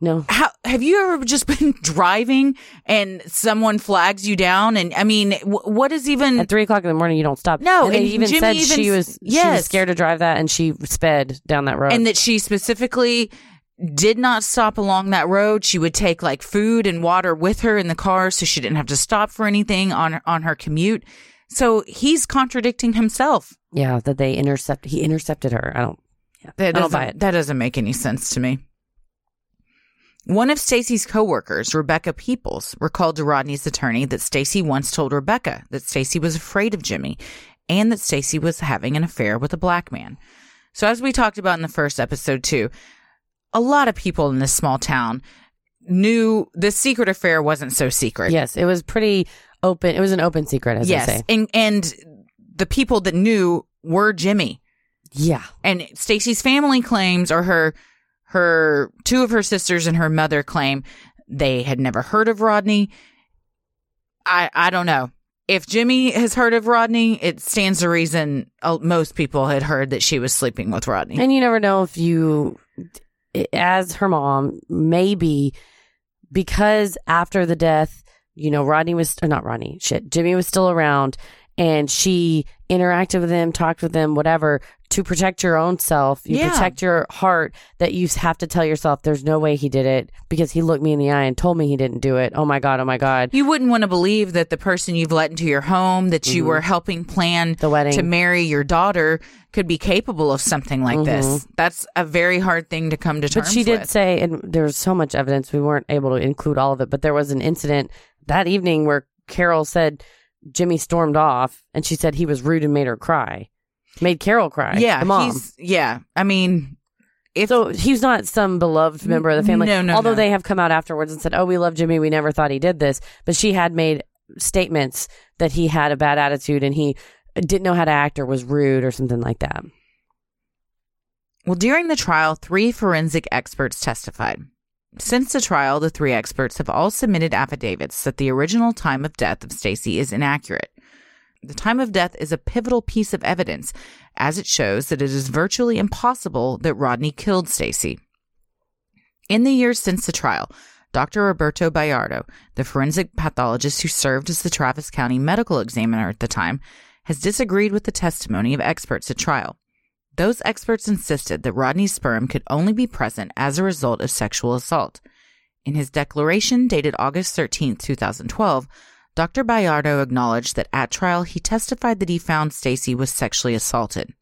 No, How have you ever just been [LAUGHS] driving and someone flags you down? And I mean, wh- what is even? at three o'clock in the morning, you don't stop. No, and they even Jimmy said even she was she was scared to drive that, and she sped down that road. and that she specifically did not stop along that road. She would take like food and water with her in the car, so she didn't have to stop for anything on on her commute. So he's contradicting himself. yeah, that they intercept. He intercepted her. I don't. Yeah, That I don't buy it. that doesn't make any sense to me. One of Stacy's coworkers, Rebecca Peoples, recalled to Rodney's attorney that Stacy once told Rebecca that Stacy was afraid of Jimmy and that Stacy was having an affair with a black man. So as we talked about in the first episode too, a lot of people in this small town knew the secret affair wasn't so secret. Yes, it was pretty open. It was an open secret, as yes. they say. And and the people that knew were Jimmy. Yeah, and Stacy's family claims or her her two of her sisters and her mother claim they had never heard of Rodney. I I don't know. If Jimmy has heard of Rodney, it stands to reason uh, most people had heard that she was sleeping with Rodney. And you never know if you, as her mom, maybe because after the death, you know, Rodney was, or not Rodney, shit, Jimmy was still around and she interacted with them, talked with them, whatever, to protect your own self, you Yeah. protect your heart, that you have to tell yourself, there's no way he did it because he looked me in the eye and told me he didn't do it. Oh my God, oh my God. You wouldn't want to believe that the person you've let into your home, that you Mhm. were helping plan The wedding. to marry your daughter, could be capable of something like this. That's a very hard thing to come to terms with. But she did with. say, and there's so much evidence, we weren't able to include all of it, but there was an incident that evening where Carol said Jimmy stormed off and she said he was rude and made her cry. Made Carol cry. yeah, the mom. he's yeah. I mean, if so he's not some beloved member of the family. No, no, Although no. they have come out afterwards and said, "Oh, we love Jimmy. We never thought he did this," but she had made statements that he had a bad attitude and he didn't know how to act or was rude or something like that. Well, during the trial, three forensic experts testified. Since the trial, the three experts have all submitted affidavits that the original time of death of Stacy is inaccurate. The time of death is a pivotal piece of evidence, as it shows that it is virtually impossible that Rodney killed Stacy. In the years since the trial, Dr. Roberto Bayardo, the forensic pathologist who served as the Travis County medical examiner at the time, has disagreed with the testimony of experts at trial. Those experts insisted that Rodney's sperm could only be present as a result of sexual assault. In his declaration dated August 13, 2012, Dr. Bayardo acknowledged that at trial he testified that he found Stacy was sexually assaulted.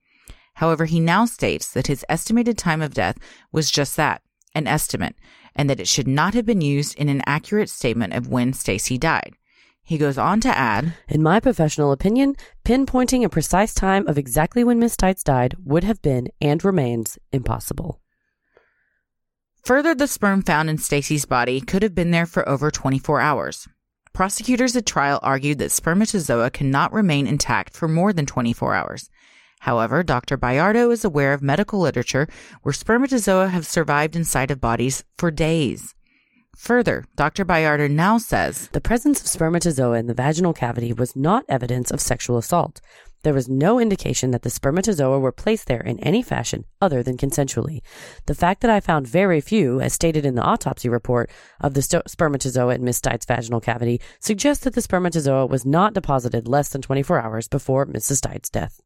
However, he now states that his estimated time of death was just that, an estimate, and that it should not have been used in an accurate statement of when Stacy died. He goes on to add, In my professional opinion, pinpointing a precise time of exactly when Miss Stites died would have been and remains impossible. Further, the sperm found in Stacy's body could have been there for over 24 hours. Prosecutors at trial argued that spermatozoa cannot remain intact for more than 24 hours. However, Dr. Bayardo is aware of medical literature where spermatozoa have survived inside of bodies for days. Further, Dr. Bayardo now says The presence of spermatozoa in the vaginal cavity was not evidence of sexual assault. There was no indication that the spermatozoa were placed there in any fashion other than consensually. The fact that I found very few, as stated in the autopsy report, of the sto- spermatozoa in Miss Stites' vaginal cavity suggests that the spermatozoa was not deposited less than 24 hours before Mrs. Stites' death.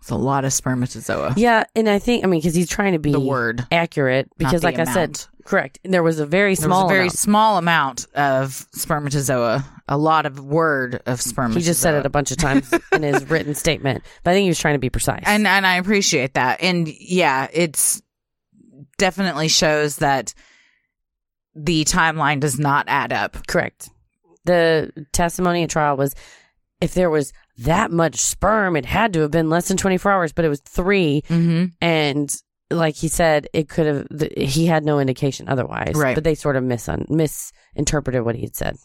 it's a lot of spermatozoa. Yeah, and I think, I mean, because he's trying to be The word, accurate, because, the like I said, correct. There was a very There small was a very amount. small amount of spermatozoa, a lot of word of spermatozoa. He just said it a bunch of times in his [LAUGHS] written statement, but I think he was trying to be precise. and and I appreciate that. And yeah, it's definitely shows that the timeline does not add up. Correct. The testimony at trial was if there was that much sperm, it had to have been less than 24 hours, but it was 3 Mm-hmm. And like he said, it could have, th- he had no indication otherwise. Right. But they sort of misun- misinterpreted what he had said.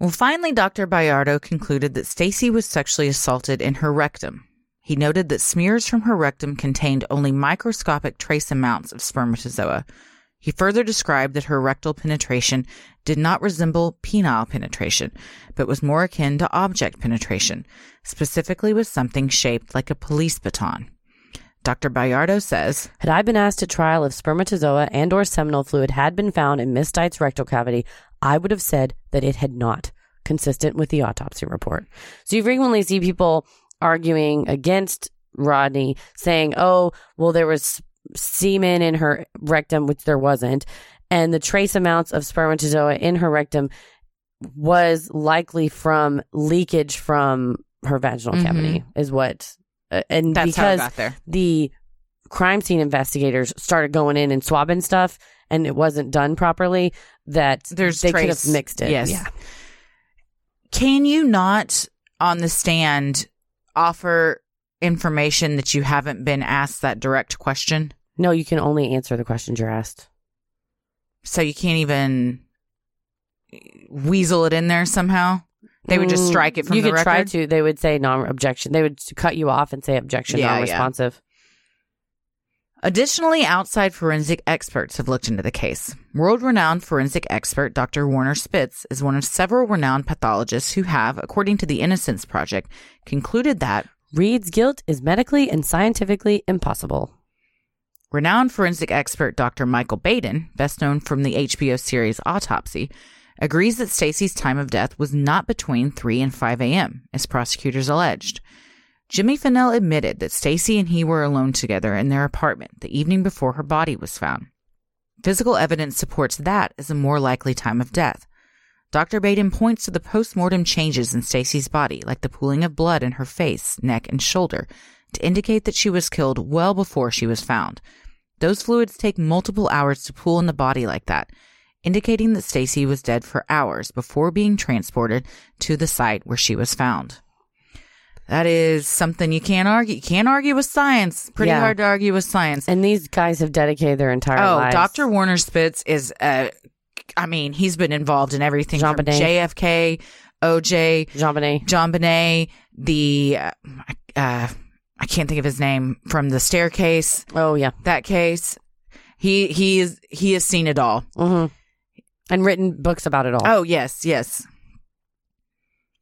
Well, finally, Dr. Bayardo concluded that Stacy was sexually assaulted in her rectum. He noted that smears from her rectum contained only microscopic trace amounts of spermatozoa. He further described that her rectal penetration did not resemble penile penetration, but was more akin to object penetration, specifically with something shaped like a police baton. Dr. Bayardo says, Had I been asked at trial if spermatozoa and or seminal fluid had been found in Miss Stites' rectal cavity, I would have said that it had not, consistent with the autopsy report. So you frequently see people arguing against Rodney, saying, oh, well, there was semen in her rectum, which there wasn't, and the trace amounts of spermatozoa in her rectum was likely from leakage from her vaginal Mhm. cavity, is what. Uh, and that's because the crime scene investigators started going in and swabbing stuff and it wasn't done properly that There's they could have mixed it yes. yeah Can you not on the stand offer information that you haven't been asked that direct question? no you can only answer the questions you're asked So you can't even weasel it in there somehow? They would just Mm, strike it from you the could record? try to they would say non-objection they would cut you off and say objection Yeah, yeah. non-responsive Additionally, outside forensic experts have looked into the case. World renowned forensic expert Dr. Werner Spitz is one of several renowned pathologists who have, according to the Innocence Project, concluded that Reed's guilt is medically and scientifically impossible. renowned forensic expert Dr. Michael Baden, best known from the HBO series Autopsy, agrees that Stacy's time of death was not between 3 and 5 a.m., as prosecutors alleged. Jimmy Fennell admitted that Stacy and he were alone together in their apartment the evening before her body was found. Physical evidence supports that as a more likely time of death. Dr. Baden points to the post-mortem changes in Stacy's body, like the pooling of blood in her face, neck, and shoulder, to indicate that she was killed well before she was found. Those fluids take multiple hours to pool in the body like that, indicating that Stacy was dead for hours before being transported to the site where she was found. That is something you can't argue. You can't argue with science. Pretty Yeah. hard to argue with science. And these guys have dedicated their entire Oh, lives. Dr. Werner Spitz is, uh, I mean, he's been involved in everything Jean from Benet. JFK, OJ, JonBenét. John Benet, the, uh, uh, I can't think of his name from the staircase, Oh yeah. that case. He, he is, he has seen it all. hmm And written books about it all. Oh, yes, yes.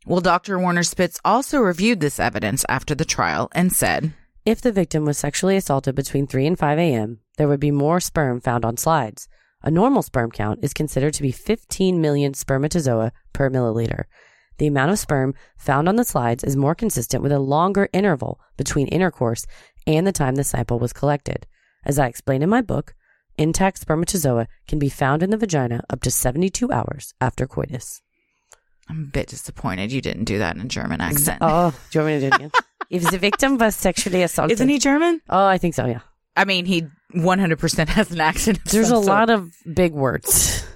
Well, Dr. Werner Spitz also reviewed this evidence after the trial and said, If the victim was sexually assaulted between 3 and 5 a.m., there would be more sperm found on slides. A normal sperm count is considered to be 15 million spermatozoa per milliliter. The amount of sperm found on the slides is more consistent with a longer interval between intercourse and the time the sample was collected. As I explain in my book, intact spermatozoa can be found in the vagina up to 72 hours after coitus. I'm a bit disappointed you didn't do that in a German accent. Oh, do you want me to do it again? [LAUGHS] if the victim was sexually assaulted. Isn't he German? Oh, I think so, yeah. I mean, he 100% has an accent. There's a some lot of big words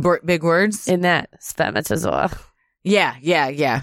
B- big words. in that spermatozoa. yeah, yeah, yeah.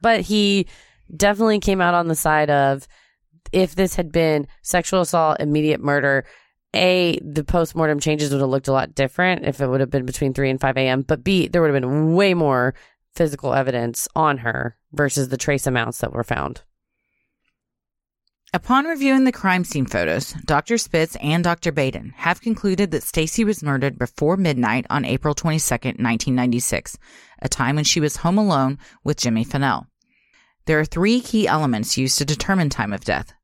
But he definitely came out on the side of if this had been sexual assault, immediate murder, A, the postmortem changes would have looked a lot different if it would have been between 3 and 5 a.m. But B, there would have been way more physical evidence on her versus the trace amounts that were found. Upon reviewing the crime scene photos, Dr. Spitz and Dr. Baden have concluded that Stacy was murdered before midnight on April 22, 1996, a time when she was home alone with Jimmy Fennell. There are three key elements used to determine time of death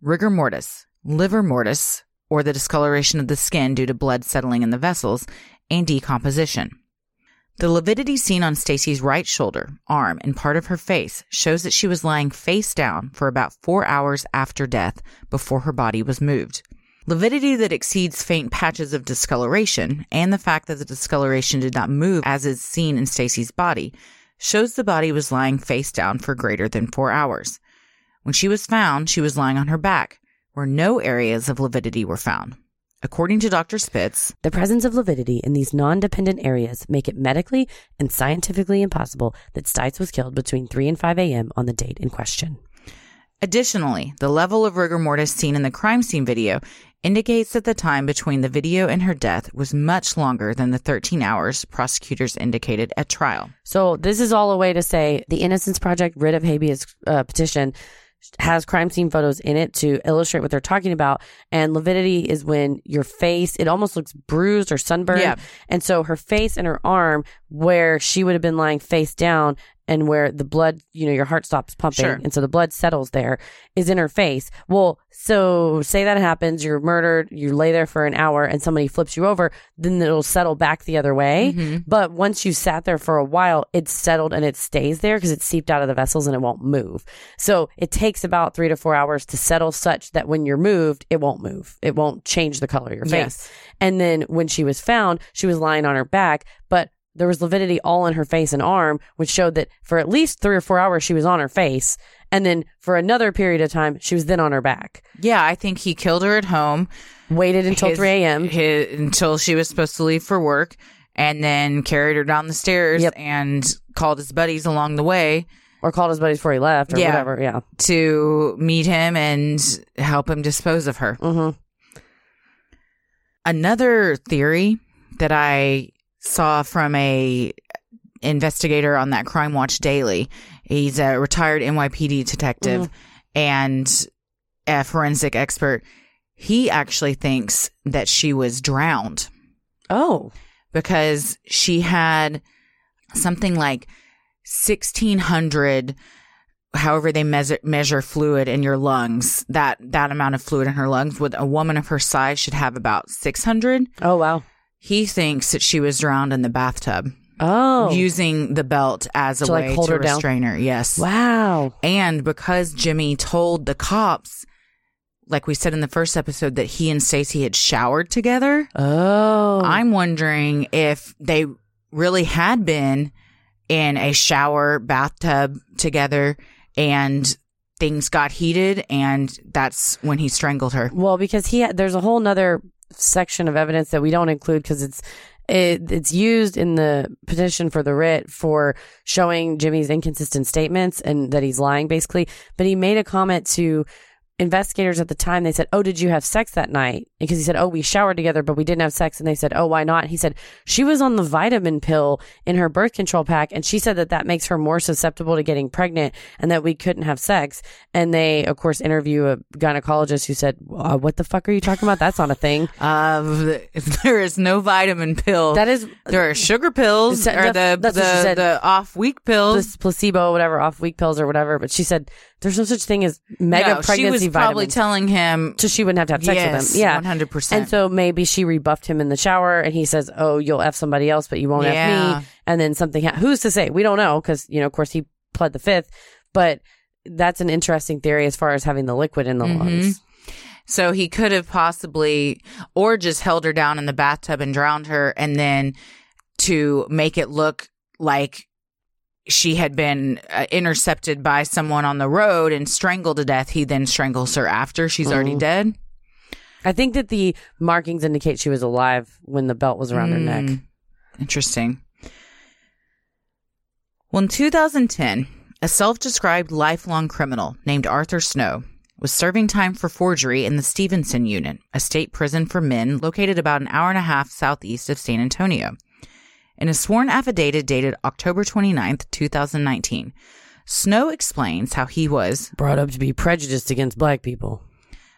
rigor mortis, livor mortis, or the discoloration of the skin due to blood settling in the vessels, and decomposition. The lividity seen on Stacy's right shoulder, arm, and part of her face shows that she was lying face down for about four hours after death before her body was moved. Lividity that exceeds faint patches of discoloration and the fact that the discoloration did not move as is seen in Stacy's body shows the body was lying face down for greater than four hours. When she was found, she was lying on her back, where no areas of lividity were found. According to Dr. Spitz, The presence of lividity in these non dependent areas make it medically and scientifically impossible that Stites was killed between 3 and 5 a.m. on the date in question. Additionally, the level of rigor mortis seen in the crime scene video indicates that the time between the video and her death was much longer than the 13 hours prosecutors indicated at trial. So this is all a way to say the Innocence Project writ of habeas uh, petition has crime scene photos in it to illustrate what they're talking about. And lividity is when your face, it almost looks bruised or sunburned. Yeah. And so her face and her arm, where she would have been lying face down and where the blood, you know, your heart stops pumping. Sure. And so the blood settles there is in her face. Well, so say that happens, you're murdered, you lay there for an hour and somebody flips you over, then it'll settle back the other way. Mm-hmm. But once you sat there for a while, it's settled and it stays there because it's seeped out of the vessels and it won't move. So it takes about three to four hours to settle such that when you're moved, it won't move. It won't change the color of your face. Yes. And then when she was found, she was lying on her back, but there was lividity all in her face and arm, which showed that for at least three or four hours she was on her face. And then for another period of time, she was then on her back. Yeah, I think he killed her at home. Waited until His- 3 a.m. his- until she was supposed to leave for work, and then carried her down the stairs Yep. and called his buddies along the way Or called his buddies before he left or Yeah. whatever. Yeah. to meet him and help him dispose of her. Mm-hmm. Another theory that I saw from a investigator on that Crime Watch Daily. He's a retired NYPD detective mm-hmm. and a forensic expert. He actually thinks that she was drowned Oh. because she had something like 1600 however they measure measure fluid in your lungs that that amount of fluid in her lungs with a woman of her size should have about 600 Oh, wow. He thinks that she was drowned in the bathtub Oh. using the belt as a To, like, way hold to her down? restrain her yes wow. and because Jimmy told the cops like we said in the first episode that he and Stacy had showered together Oh. I'm wondering if they really had been in a shower bathtub together and things got heated and that's when he strangled her. Well, because he had, there's a whole nother section of evidence that we don't include because it's it, it's used in the petition for the writ for showing Jimmy's inconsistent statements and that he's lying basically. But he made a comment to investigators at the time. They said, "Oh, did you have sex that night?" Because he said, "Oh, we showered together, but we didn't have sex." And they said, "Oh, why not?" He said, "She was on the vitamin pill in her birth control pack, and she said that that makes her more susceptible to getting pregnant, and that we couldn't have sex." And they, of course, interview a gynecologist who said, uh, "What the fuck are you talking about? That's not a thing." Uh, [LAUGHS] [LAUGHS] there is no vitamin pill. That is there are sugar pills That- or the that's what she the, the off week pills. this placebo, whatever, off week pills or whatever. But she said there's no such thing as mega no, she pregnancy was probably vitamins. telling him so she wouldn't have to have sex yes, with him. Yeah, 100%. And so maybe she rebuffed him in the shower, and he says, "Oh, you'll f somebody else, but you won't f me." And then something. Ha- Who's to say? We don't know because you know, of course, he pled the fifth. But that's an interesting theory as far as having the liquid in the Mm-hmm. lungs. So he could have possibly, or just held her down in the bathtub and drowned her, and then to make it look like she had been uh, intercepted by someone on the road and strangled to death, he then strangles her after she's already Mhm. dead. I think that the markings indicate she was alive when the belt was around her neck. Mm, Interesting. Well, in 2010, a self described lifelong criminal named Arthur Snow was serving time for forgery in the Stevenson Unit, a state prison for men located about an hour and a half southeast of San Antonio. In a sworn affidavit dated October 29th, 2019, Snow explains how he was, Brought up to be prejudiced against black people.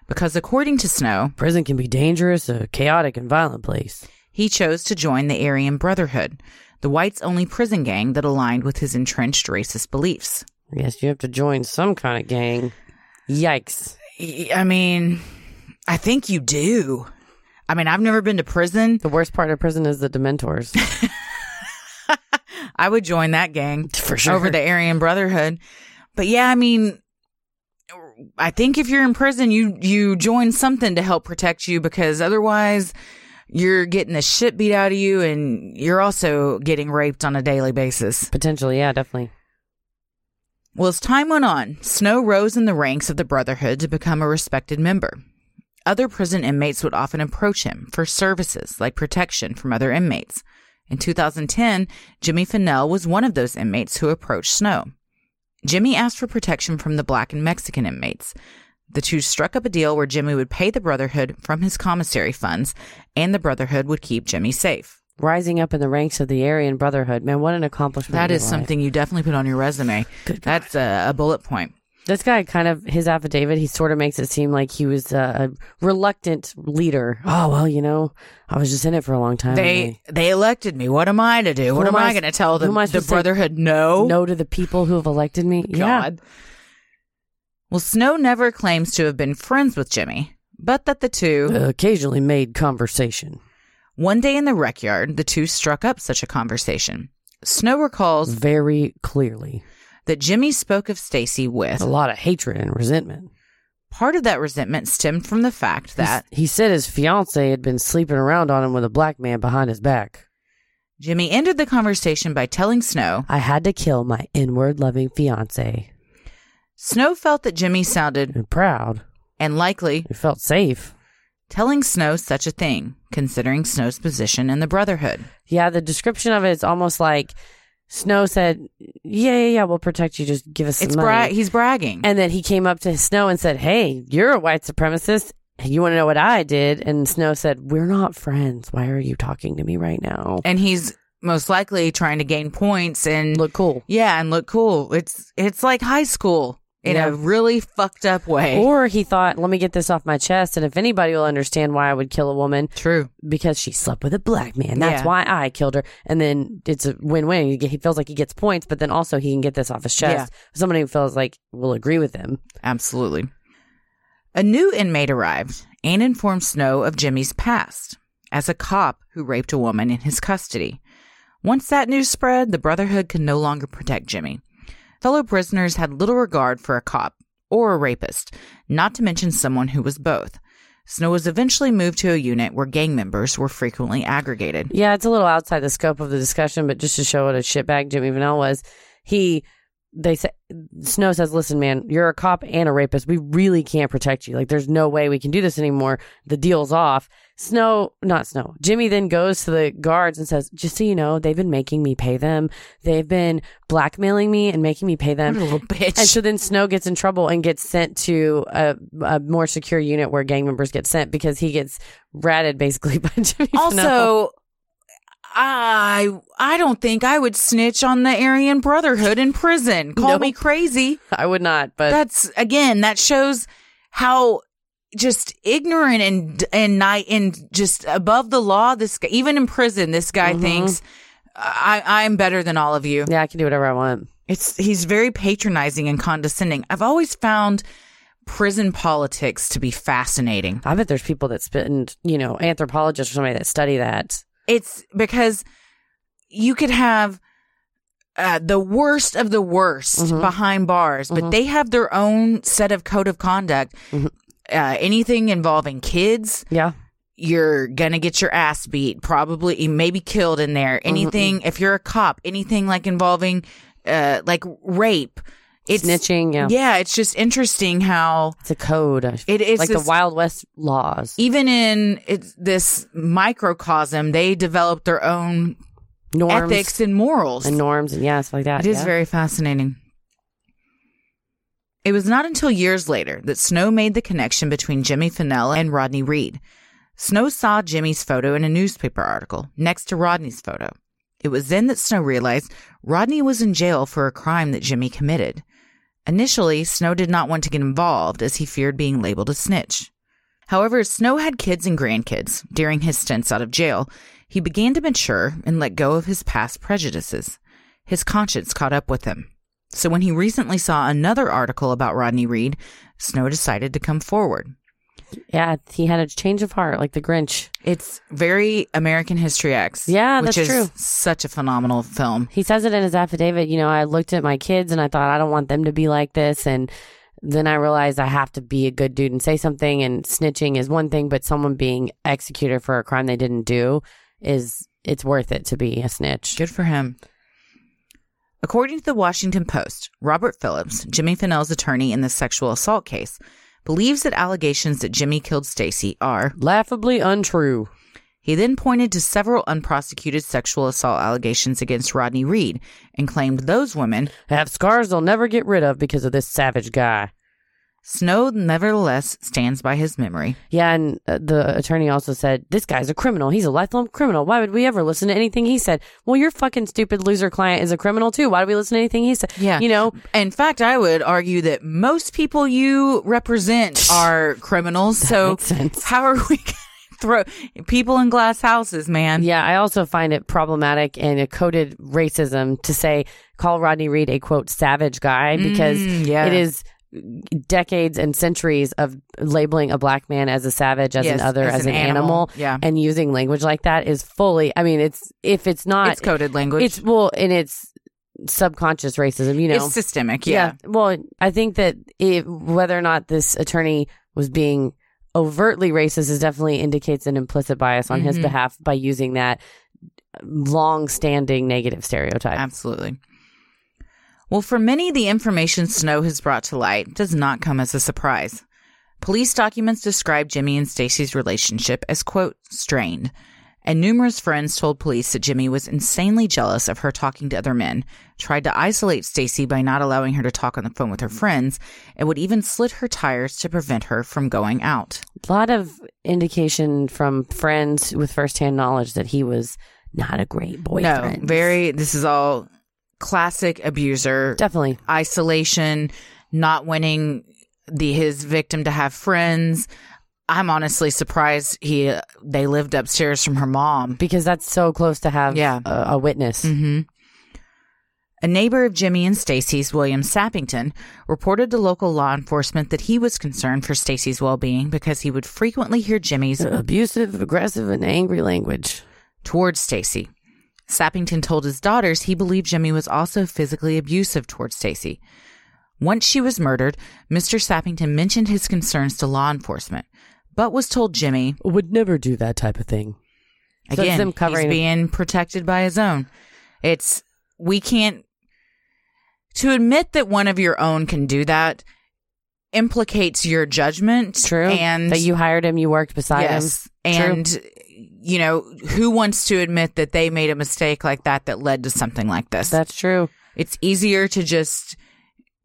because according to Snow, Prison can be dangerous, a chaotic and violent place. he chose to join the Aryan Brotherhood, the whites only prison gang that aligned with his entrenched racist beliefs. I guess you have to join some kind of gang. Yikes. I mean, I think you do. I mean, I've never been to prison. The worst part of prison is the Dementors. [LAUGHS] I would join that gang For sure. over the Aryan Brotherhood. But yeah, I mean, I think if you're in prison, you you join something to help protect you because otherwise you're getting the shit beat out of you and you're also getting raped on a daily basis. Potentially, yeah, definitely. Well, as time went on, Snow rose in the ranks of the Brotherhood to become a respected member. Other prison inmates would often approach him for services like protection from other inmates. In 2010, Jimmy Fennell was one of those inmates who approached Snow. Jimmy asked for protection from the black and Mexican inmates. The two struck up a deal where Jimmy would pay the Brotherhood from his commissary funds, and the Brotherhood would keep Jimmy safe. Rising up in the ranks of the Aryan Brotherhood, man, what an accomplishment! That is life. something you definitely put on your resume. That's a, a bullet point. This guy kind of his affidavit. He sort of makes it seem like he was a, a reluctant leader. Oh well, you know, I was just in it for a long time. They they elected me. What am I to do? What am am I I going to tell the, who am I the supposed to say Brotherhood? No. no to the people who have elected me. Yeah, God. Well, Snow never claims to have been friends with Jimmy, but that the two, occasionally made conversation. one day in the rec yard, the two struck up such a conversation. Snow recalls very clearly. That Jimmy spoke of Stacy with. A lot of hatred and resentment. Part of that resentment stemmed from the fact that he said his fiance had been sleeping around on him with a black man behind his back. Jimmy ended the conversation by telling Snow I had to kill my inward loving fiance. Snow felt that Jimmy sounded And proud. and likely He felt safe. telling Snow such a thing, considering Snow's position in the Brotherhood. Yeah, the description of it is almost like Snow said, "Yeah, yeah, yeah, we'll protect you. Just give us some It's money." bra- he's bragging. and then he came up to Snow and said, "Hey, you're a white supremacist. You want to know what I did?" And Snow said, "We're not friends. Why are you talking to me right now?" and he's most likely trying to gain points and Look cool. yeah, and look cool. It's it's like high school in Yeah. a really fucked up way. Or he thought, "Let me get this off my chest, and if anybody will understand why I would kill a woman." True. because she slept with a black man. That's Yeah. why I killed her. And then it's a win-win. He, he feels like he gets points, but then also he can get this off his chest. Somebody who feels like will agree with him. Absolutely. A new inmate arrived and informed Snow of Jimmy's past as a cop who raped a woman in his custody. Once that news spread, the Brotherhood could no longer protect Jimmy. Fellow prisoners had little regard for a cop or a rapist, not to mention someone who was both. Snow was eventually moved to a unit where gang members were frequently aggregated. Yeah, it's a little outside the scope of the discussion, but just to show what a shitbag Jimmy Fennell was, he they say Snow says, "Listen, man, you're a cop and a rapist. We really can't protect you. Like, there's no way we can do this anymore. The deal's off." Snow, not Snow. Jimmy then goes to the guards and says, "Just so you know, they've been making me pay them. They've been blackmailing me and making me pay them." A little bitch. And so then Snow gets in trouble and gets sent to a, a more secure unit where gang members get sent because he gets ratted basically [LAUGHS] by Jimmy. Also, I I don't think I would snitch on the Aryan Brotherhood in prison. Call Nope. me crazy. [LAUGHS] I would not, but That's again that shows how just ignorant and and night and just above the law this guy even in prison this guy mm-hmm. thinks I I'm better than all of you. yeah, I can do whatever I want. It's he's very patronizing and condescending. I've always found prison politics to be fascinating. I bet there's people that spend, you know, anthropologists or somebody that study that. It's because you could have uh, the worst of the worst Mhm. behind bars, but they have their own set of code of conduct. Mhm. Uh, anything involving kids, Yeah. you're gonna get your ass beat, probably you may be killed in there. Anything, if you're a cop, anything like involving, uh, like rape, it's Snitching, yeah. Yeah, it's just interesting how It's a code. It is like this- the Wild West laws. even in this microcosm, they develop their own Norms ethics and morals. and norms and yeah, stuff like that. It is yeah. very fascinating. It was not until years later that Snow made the connection between Jimmy Fennell and Rodney Reed. Snow saw Jimmy's photo in a newspaper article next to Rodney's photo. It was then that Snow realized Rodney was in jail for a crime that Jimmy committed. Initially, Snow did not want to get involved as he feared being labeled a snitch. However, Snow had kids and grandkids. During his stints out of jail, he began to mature and let go of his past prejudices. His conscience caught up with him. So when he recently saw another article about Rodney Reed, Snow decided to come forward. Yeah, he had a change of heart, like the Grinch. It's very American History X. Yeah, which that's is true. such a phenomenal film. He says it in his affidavit. You know, I looked at my kids and I thought I don't want them to be like this, and then I realized I have to be a good dude and say something. And snitching is one thing, but someone being executed for a crime they didn't do is it's worth it to be a snitch. Good for him. According to the Washington Post, Robert Phillips, Jimmy Fennell's attorney in the sexual assault case, believes that allegations that Jimmy killed Stacy are Laughably untrue. He then pointed to several unprosecuted sexual assault allegations against Rodney Reed and claimed those women Have scars they'll never get rid of because of this savage guy. Snow nevertheless stands by his memory. Yeah, and uh, the attorney also said, This guy's a criminal. He's a lifelong criminal. Why would we ever listen to anything he said? Well, your fucking stupid loser client is a criminal too. Why do we listen to anything he said? Yeah. You know, In fact, I would argue that most people you represent [LAUGHS] are criminals. so how are we [LAUGHS] throw people in glass houses, man? Yeah, I also find it problematic and a coded racism to say call Rodney Reed a quote savage guy because Mm, yeah. it is decades and centuries of labeling a black man as a savage, as Yes, an other, as as, an an, animal. animal, Yeah. and using language like that is fully. I mean, it's if it's not, It's coded language. It's well, and it's subconscious racism. You know, It's systemic. Yeah. yeah. Well, I think that it, whether or not this attorney was being overtly racist is definitely indicates an implicit bias on his Mhm. behalf by using that long-standing negative stereotype. Absolutely. Well, for many, the information Snow has brought to light does not come as a surprise. Police documents describe Jimmy and Stacy's relationship as, quote, strained. And numerous friends told police that Jimmy was insanely jealous of her talking to other men, tried to isolate Stacy by not allowing her to talk on the phone with her friends, and would even slit her tires to prevent her from going out. A lot of indication from friends with firsthand knowledge that he was not a great boyfriend. No, very, this is all classic abuser. definitely. isolation, not wanting the his victim to have friends. I'm honestly surprised he they lived upstairs from her mom. Because that's so close to have Yeah. a, a witness. hmm A neighbor of Jimmy and Stacy's, William Sappington, reported to local law enforcement that he was concerned for Stacy's well-being because he would frequently hear Jimmy's Abusive, aggressive, and angry language. towards Stacy. Sappington told his daughters he believed Jimmy was also physically abusive towards Stacy. Once she was murdered, Mr. Sappington mentioned his concerns to law enforcement, but was told Jimmy, Would never do that type of thing. So again, them covering- he's being protected by his own. It's, we can't, to admit that one of your own can do that implicates your judgment. True. And that you hired him, you worked beside yes, him. True. You know who wants to admit that they made a mistake like that that led to something like this? That's true. it's easier to just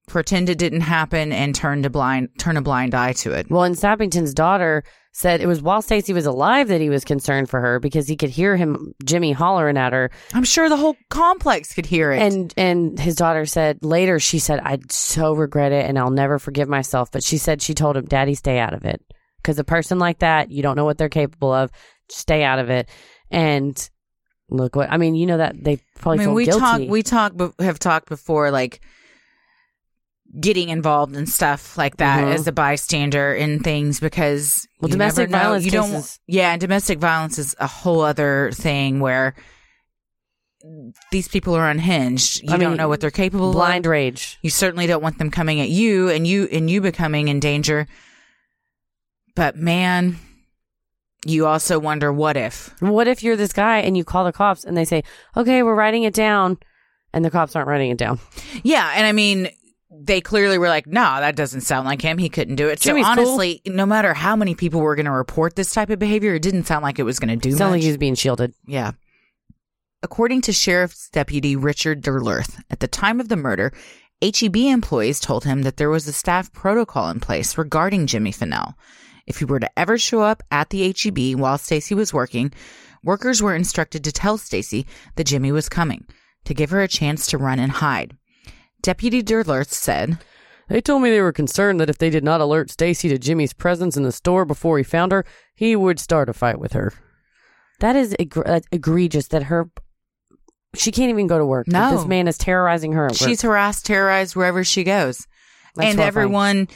pretend it didn't happen and turn to blind turn a blind eye to it. Well, and Sappington's daughter said it was while Stacy was alive that he was concerned for her because he could hear him, Jimmy, hollering at her. I'm sure the whole complex could hear it. And and his daughter said later, she said, "I so regret it, and I'll never forgive myself." But she said she told him, "Daddy, stay out of it, because a person like that, you don't know what they're capable of. Stay out of it." And look what I mean. You know that they probably I mean, we guilty. talk we talk have talked before like getting involved in stuff like that Mhm. as a bystander in things because Well, you domestic violence you don't cases- yeah and domestic violence is a whole other thing where these people are unhinged you I don't know what they're capable blind of blind rage. you certainly don't want them coming at you and you and you becoming in danger but man you also wonder what if What if you're this guy and you call the cops and they say, "Okay, we're writing it down," and the cops aren't writing it down? Yeah, and I mean, they clearly were like, "No, that doesn't sound like him. He couldn't do it." Jimmy's so cool. honestly, no matter how many people were going to report this type of behavior, it didn't sound like it was going to do Sounds like he was being shielded. yeah. According to Sheriff's Deputy Richard Derlurth, at the time of the murder, HEB employees told him that there was a staff protocol in place regarding Jimmy Fennell. If he were to ever show up at the HEB while Stacy was working, workers were instructed to tell Stacy that Jimmy was coming, to give her a chance to run and hide. Deputy Derlurth said, They told me they were concerned that if they did not alert Stacy to Jimmy's presence in the store before he found her, he would start a fight with her. That is egr- uh, egregious that her she can't even go to work. No. This man is terrorizing her. At work. She's harassed, terrorized wherever she goes. That's and horrifying. everyone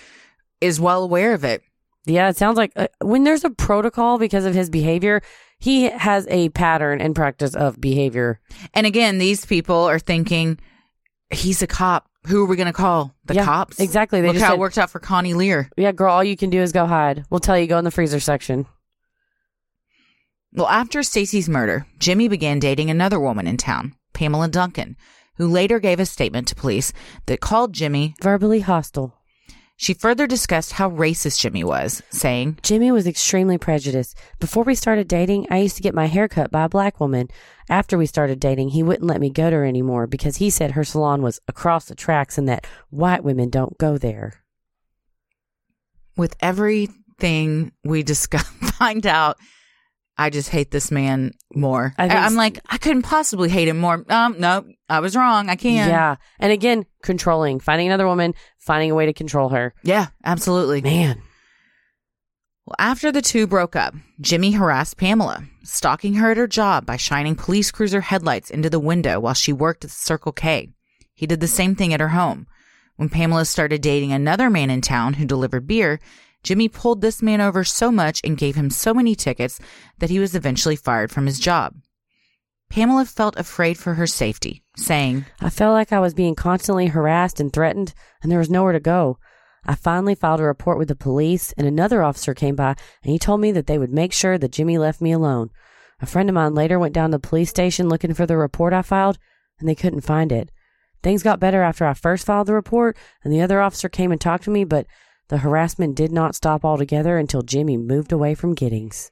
is well aware of it. Yeah, it sounds like uh, when there's a protocol because of his behavior, he has a pattern and practice of behavior. And again, these people are thinking, he's a cop. Who are we going to call? The Yeah, cops? exactly. They Look just how said- it worked out for Connie Lear. Yeah, girl, all you can do is go hide. We'll tell you go in the freezer section. Well, after Stacy's murder, Jimmy began dating another woman in town, Pamela Duncan, who later gave a statement to police that called Jimmy Verbally hostile. She further discussed how racist Jimmy was, saying, Jimmy was extremely prejudiced. Before we started dating, I used to get my hair cut by a black woman. After we started dating, he wouldn't let me go to her anymore because he said her salon was across the tracks and that white women don't go there. with everything we discuss, [LAUGHS] find out, I just hate this man more. I am like, I couldn't possibly hate him more. Um, no, I was wrong. I can't. Yeah. And again, controlling, finding another woman, finding a way to control her. Yeah, absolutely. Man. Well, after the two broke up, Jimmy harassed Pamela, stalking her at her job by shining police cruiser headlights into the window while she worked at the Circle K. He did the same thing at her home. When Pamela started dating another man in town who delivered beer, Jimmy pulled this man over so much and gave him so many tickets that he was eventually fired from his job. Pamela felt afraid for her safety, saying, I felt like I was being constantly harassed and threatened, and there was nowhere to go. I finally filed a report with the police, and another officer came by, and he told me that they would make sure that Jimmy left me alone. A friend of mine later went down to the police station looking for the report I filed, and they couldn't find it. Things got better after I first filed the report, and the other officer came and talked to me, but the harassment did not stop altogether until Jimmy moved away from Giddings.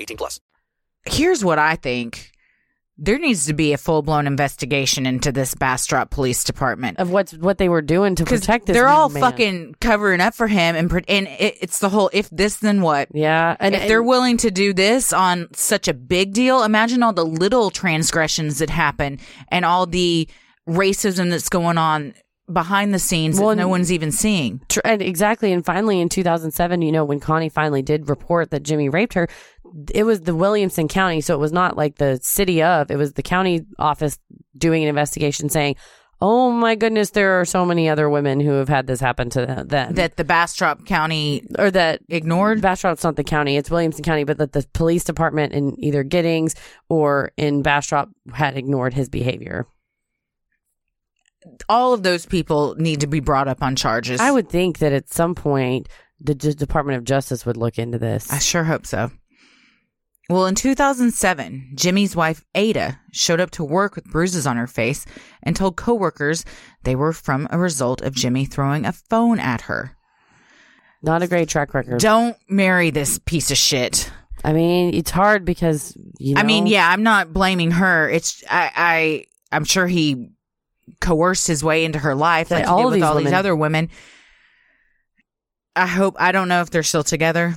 18 plus. Here's what I think. There needs to be a full blown investigation into this Bastrop Police Department. Of what's what they were doing to protect this they're all man. fucking covering up for him, and and it, it's the whole if this then what. Yeah, and if they're willing to do this on such a big deal, imagine all the little transgressions that happen and all the racism that's going on behind the scenes Well, that no one's even seeing. Tr- and exactly. And finally, in 2007, you know, when Connie finally did report that Jimmy raped her, it was the Williamson County. So it was not like the city of, it was the county office doing an investigation saying, oh my goodness, there are so many other women who have had this happen to them. That the Bastrop County or that ignored. Bastrop's not the county, it's Williamson County, but that the police department in either Giddings or in Bastrop had ignored his behavior. All of those people need to be brought up on charges. I would think that at some point, the D- Department of Justice would look into this. I sure hope so. Well, in 2007, Jimmy's wife Ada showed up to work with bruises on her face and told coworkers they were from a result of Jimmy throwing a phone at her. Not a great track record. Don't marry this piece of shit. I mean, it's hard because you know, I mean, yeah, I'm not blaming her. It's I, I I'm sure he coerced his way into her life That like all with these all these other women. I hope I don't know if they're still together.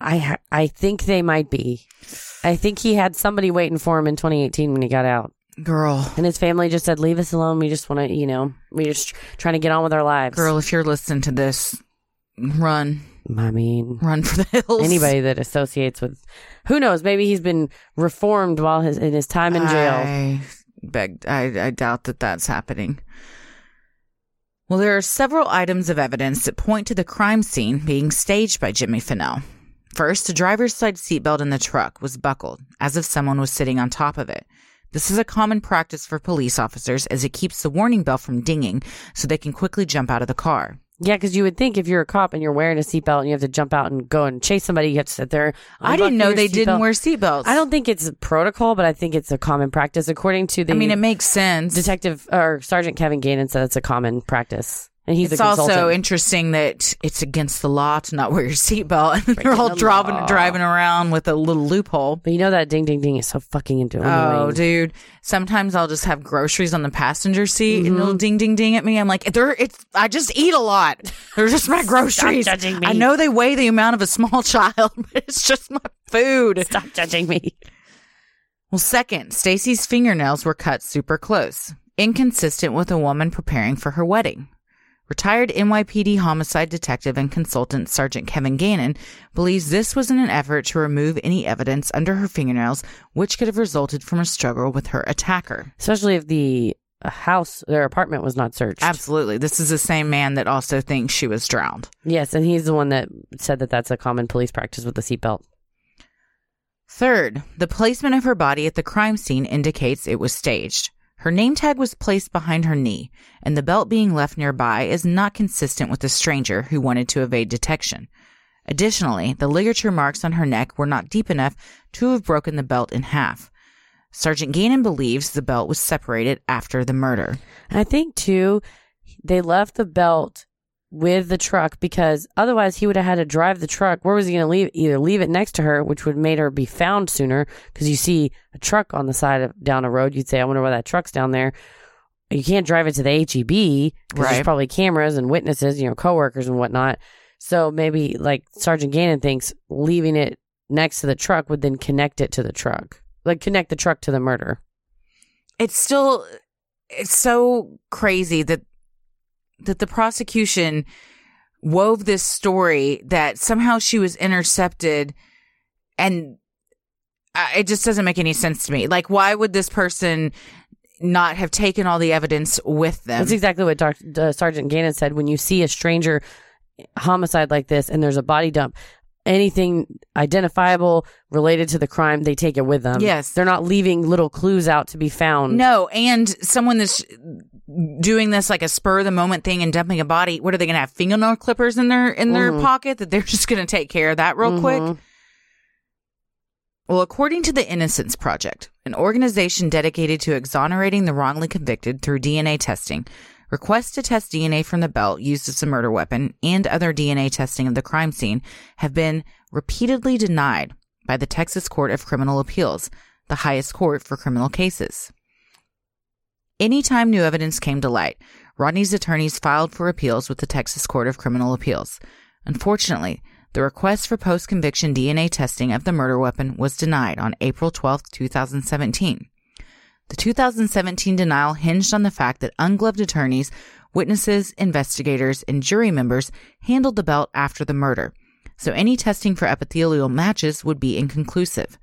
I ha- I think they might be. I think he had somebody waiting for him in 2018 when he got out, Girl, and his family just said, "Leave us alone. We just want to, you know, we just trying to get on with our lives." girl, if you're listening to this, run, I mean, run for the hills. anybody that associates with, who knows? Maybe he's been reformed while his in his time in jail. I beg. I, I doubt that that's happening. Well, there are several items of evidence that point to the crime scene being staged by Jimmy Fennell. First, a driver's side seatbelt in the truck was buckled, as if someone was sitting on top of it. This is a common practice for police officers as it keeps the warning bell from dinging so they can quickly jump out of the car. Yeah, because you would think if you're a cop and you're wearing a seatbelt and you have to jump out and go and chase somebody, you have to sit there. I didn't know they didn't wear seatbelts. I don't think it's a protocol, but I think it's a common practice. According to the I mean, it makes sense. Detective or Sergeant Kevin Gannon said it's a common practice, and he's it's also interesting that it's against the law to not wear your seatbelt, [LAUGHS] and they're all the driving law. driving around with a little loophole. but you know that ding ding ding is so fucking into Oh, dude! Sometimes I'll just have groceries on the passenger seat, and Mm-hmm. it'll ding ding ding at me. I'm like, they're it's. I just eat a lot. They're just my [LAUGHS] groceries. judging me. I know they weigh the amount of a small [LAUGHS] child, but it's just my food. Stop judging me. Well, second, Stacy's fingernails were cut super close, inconsistent with a woman preparing for her wedding. Retired NYPD homicide detective and consultant Sergeant Kevin Gannon believes this was in an effort to remove any evidence under her fingernails which could have resulted from a struggle with her attacker. Especially if the uh, house, their apartment was not searched. Absolutely. This is the same man that also thinks she was drowned. Yes, and he's the one that said that that's a common police practice with the seatbelt. Third, the placement of her body at the crime scene indicates it was staged. Her name tag was placed behind her knee, and the belt being left nearby is not consistent with the stranger who wanted to evade detection. Additionally, the ligature marks on her neck were not deep enough to have broken the belt in half. Sergeant Gannon believes the belt was separated after the murder. I think too, they left the belt with the truck because otherwise he would have had to drive the truck. Where was he going to leave? Either leave it next to her, which would have made her be found sooner because you see a truck on the side of down a road. You'd say, I wonder why that truck's down there. You can't drive it to the HEB because Right. there's probably cameras and witnesses, you know, coworkers and whatnot. So maybe like Sergeant Gannon thinks leaving it next to the truck would then connect it to the truck, like connect the truck to the murder. it's still it's so crazy that that the prosecution wove this story that somehow she was intercepted and I- it just doesn't make any sense to me like why would this person not have taken all the evidence with them That's exactly what Doc, uh, Sergeant Gannon said. When you see a stranger homicide like this and there's a body dump, anything identifiable related to the crime, they take it with them. Yes. They're not leaving little clues out to be found. no and someone that's doing this like a spur of the moment thing and dumping a body what are they gonna have fingernail clippers in their in their mm-hmm. pocket that they're [LAUGHS] just gonna take care of that real quick? Mm-hmm. Well, according to the Innocence Project, an organization dedicated to exonerating the wrongly convicted through DNA testing, requests to test DNA from the belt used as a murder weapon and other DNA testing of the crime scene have been repeatedly denied by the Texas Court of Criminal Appeals, the highest court for criminal cases. Anytime new evidence came to light, Rodney's attorneys filed for appeals with the Texas Court of Criminal Appeals. Unfortunately, the request for post conviction DNA testing of the murder weapon was denied on April 12, 2017. The 2017 denial hinged on the fact that ungloved attorneys, witnesses, investigators, and jury members handled the belt after the murder, so any testing for epithelial matches would be inconclusive.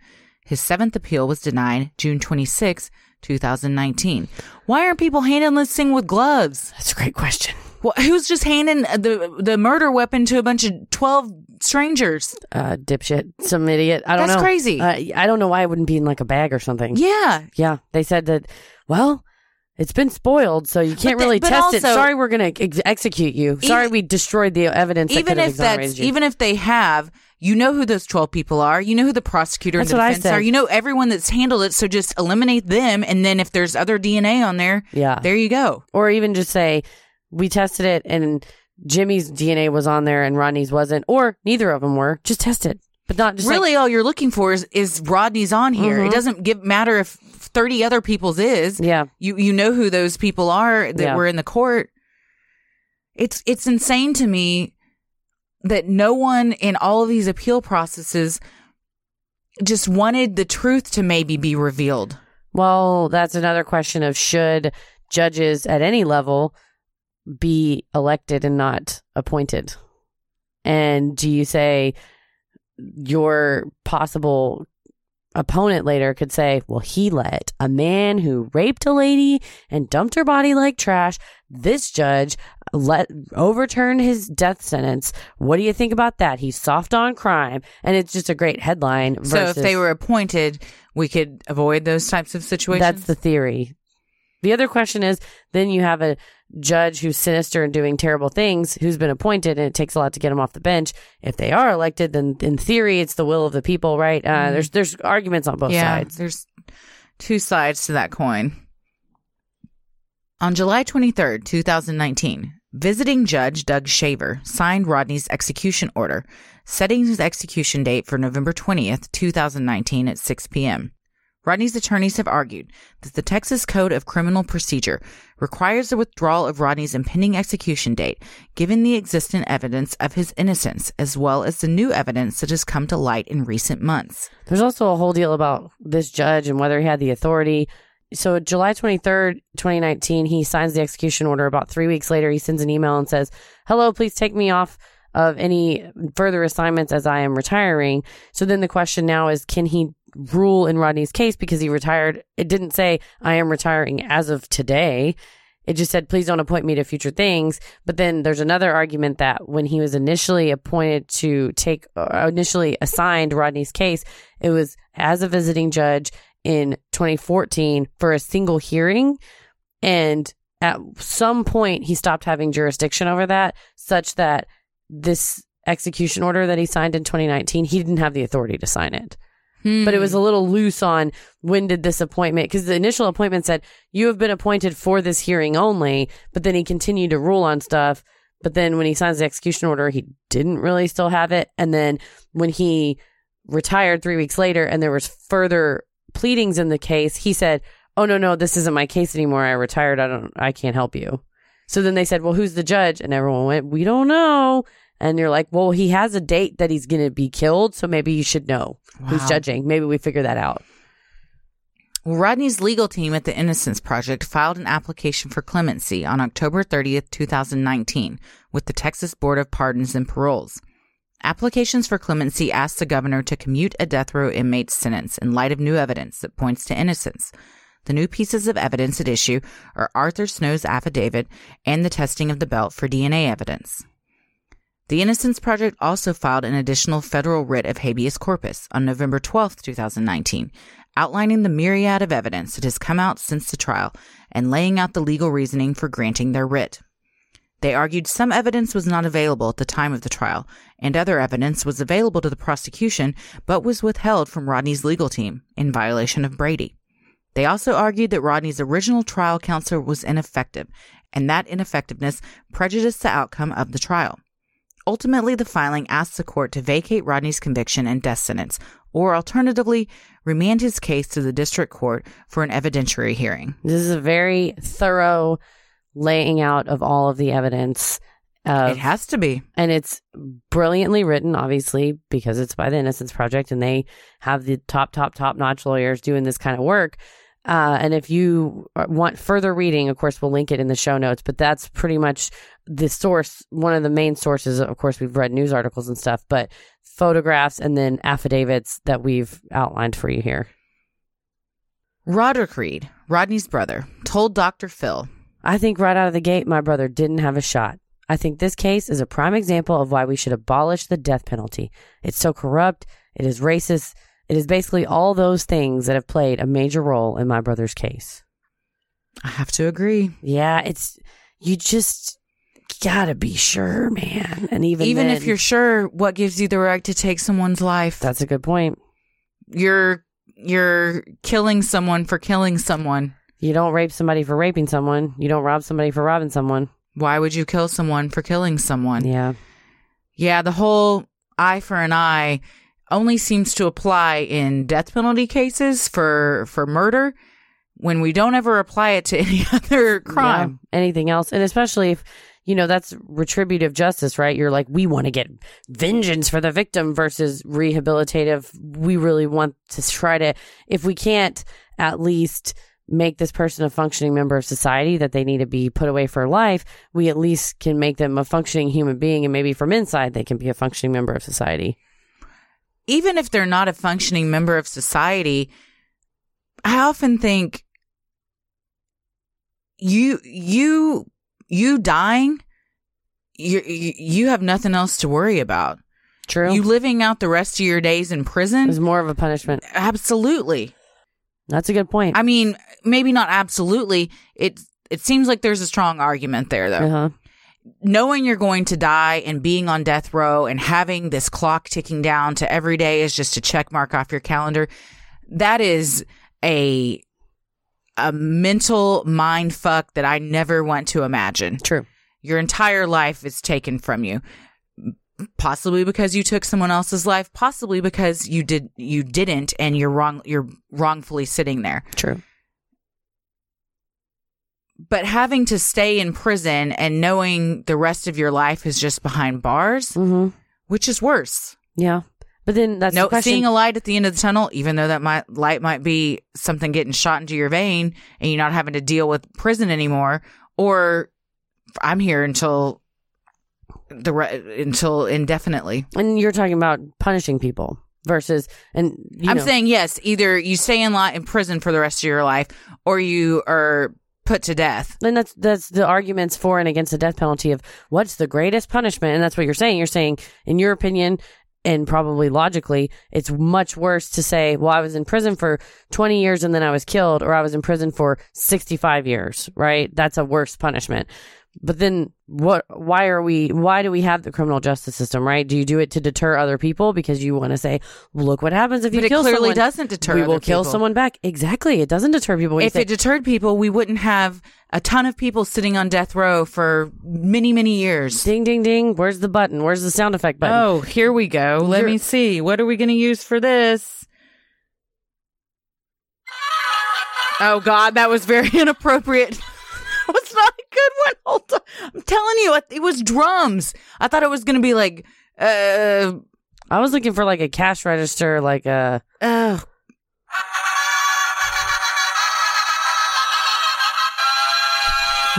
His seventh appeal was denied June 26, 2019. Why aren't people this thing with gloves? That's a great question. Well, who's just handing the the murder weapon to a bunch of 12 strangers? Uh, dipshit, some idiot. I don't That's know. That's crazy. Uh, I don't know why it wouldn't be in like a bag or something. Yeah. Yeah. They said that, well, it's been spoiled, so you can't really but test it. Sorry, we're going to ex- execute you. Sorry, we destroyed the evidence that even have if that's you. even if they have you know who those 12 people are you know who the prosecutor That's and the defense are you know everyone that's handled it so just eliminate them and then if there's other dna on there Yeah. there you go or even just say we tested it and Jimmy's DNA was on there and Rodney's wasn't, or neither of them were. Just test it, but not just like- really all you're looking for is, is rodney's on here it Mhm. doesn't give matter if 30 other people's is yeah. you you know who those people are that Yeah. were in the court it's it's insane to me that no one in all of these appeal processes just wanted the truth to maybe be revealed Well, that's another question of should judges at any level be elected and not appointed? And do you say your possible opponent later could say, well, he let a man who raped a lady and dumped her body like trash, this judge let overturned his death sentence. What do you think about that? He's soft on crime. And it's just a great headline. Versus, So if they were appointed, we could avoid those types of situations. that's the theory. The other question is then you have a judge who's sinister and doing terrible things who's been appointed and it takes a lot to get him off the bench. If they are elected, then in theory it's the will of the people, right? Uh, There's there's arguments on both yeah, sides. there's two sides to that coin. On July 23rd, 2019, visiting judge Doug Shaver signed Rodney's execution order, setting his execution date for November 20th, 2019 at 6 p.m. Rodney's attorneys have argued that the Texas Code of Criminal Procedure requires the withdrawal of Rodney's impending execution date, given the existent evidence of his innocence, as well as the new evidence that has come to light in recent months. There's also a whole deal about this judge and whether he had the authority. So, July 23rd, 2019, he signs the execution order. About three weeks later, he sends an email and says, Hello, please take me off of any further assignments as I am retiring. So, then the question now is can he rule in Rodney's case because he retired? It didn't say, I am retiring as of today. It just said, please don't appoint me to future things. But then there's another argument that when he was initially appointed to take, uh, initially assigned Rodney's case, it was as a visiting judge in 2014 for a single hearing. And at some point, he stopped having jurisdiction over that, such that this execution order that he signed in 2019, he didn't have the authority to sign it. But it was hmm. a little loose on when did this appointment, because the initial appointment said, you have been appointed for this hearing only, but then he continued to rule on stuff. But then when he signs the execution order, he didn't really still have it. And then when he retired three weeks later and there was further pleadings in the case, he said, oh, no, no, this isn't my case anymore. I retired. I don't, I can't help you. So then they said, well, who's the judge? And everyone went, we don't know. And you're like, well, he has a date that he's going to be killed. So maybe you should know who's judging. Maybe we figure that out. Rodney's legal team at the Innocence Project filed an application for clemency on October 30th, 2019, with the Texas Board of Pardons and Paroles. Applications for clemency asked the governor to commute a death row inmate's sentence in light of new evidence that points to innocence. The new pieces of evidence at issue are Arthur Snow's affidavit and the testing of the belt for DNA evidence. The Innocence Project also filed an additional federal writ of habeas corpus on November 12, 2019, outlining the myriad of evidence that has come out since the trial and laying out the legal reasoning for granting their writ. They argued some evidence was not available at the time of the trial, and other evidence was available to the prosecution but was withheld from Rodney's legal team in violation of Brady. They also argued that Rodney's original trial counsel was ineffective, and that ineffectiveness prejudiced the outcome of the trial. Ultimately, the filing asks the court to vacate Rodney's conviction and death sentence, or alternatively, remand his case to the district court for an evidentiary hearing. This is a very thorough laying out of all of the evidence. Of, it has to be. and it's brilliantly written, obviously, because it's by the Innocence Project, and they have the top, top, top notch lawyers doing this kind of work. Uh, and if you want further reading, of course, we'll link it in the show notes. But that's pretty much the source. One of the main sources, of course, we've read news articles and stuff, but photographs and then affidavits that we've outlined for you here. Roderick Reed, Rodney's brother, told Dr. Phil, I think right out of the gate, my brother didn't have a shot. I think this case is a prime example of why we should abolish the death penalty. It's so corrupt, it is racist, it is basically all those things that have played a major role in my brother's case. I have to agree. Yeah, it's you just gotta be sure, man. And even Even then- if you're sure, what gives you the right to take someone's life? that's a good point. You're you're killing someone for killing someone. You don't rape somebody for raping someone. You don't rob somebody for robbing someone. Why would you kill someone for killing someone? Yeah. Yeah, the whole eye for an eye only seems to apply in death penalty cases for for murder when we don't ever apply it to [LAUGHS] any other crime. Yeah, anything else. And especially if, you know, that's retributive justice, right? You're like, we want to get vengeance for the victim versus rehabilitative. We really want to try to, if we can't at least make this person a functioning member of society that they need to be put away for life, we at least can make them a functioning human being. And maybe from inside, they can be a functioning member of society. Even if they're not a functioning member of society, I often think you you you dying you you have nothing else to worry about. True. You living out the rest of your days in prison is more of a punishment. Absolutely. That's a good point. I mean, maybe not absolutely. It it seems like there's a strong argument there though. uh-huh. Knowing you're going to die and being on death row and having this clock ticking down to every day is just a check mark off your calendar. That is a a mental mind fuck that I never want to imagine. True. Your entire life is taken from you. Possibly because you took someone else's life, possibly because you did you didn't and you're wrong you're wrongfully sitting there. True. But having to stay in prison and knowing the rest of your life is just behind bars, Mm-hmm. which is worse. Yeah. But then that's the no, seeing a light at the end of the tunnel, even though that might, light might be something getting shot into your vein and you're not having to deal with prison anymore, or I'm here until the re- until indefinitely. and you're talking about punishing people versus, and you I'm know, saying yes, either you stay in li- in prison for the rest of your life, or you are put to death. Then that's that's the arguments for and against the death penalty of what's the greatest punishment, and that's what you're saying. You're saying, in your opinion, and probably logically, it's much worse to say, well, I was in prison for 20 years and then I was killed, or I was in prison for 65 years, right? That's a worse punishment. But then what why are we why do we have the criminal justice system, right? Do you do it to deter other people because you want to say, look what happens if you But it kill clearly someone? doesn't deter We will kill people. someone back. Exactly. It doesn't deter people. If say- it deterred people, we wouldn't have a ton of people sitting on death row for many, many years. ding ding ding, where's the button? Where's the sound effect button? Oh, here we go. Let You're- me see. What are we going to use for this? Oh God, that was very [LAUGHS] inappropriate. [LAUGHS] that was not good one. [LAUGHS] Hold on. I'm telling you, it- was drums. I thought it was going to be like, uh, I was looking for like a cash register, like a. uh,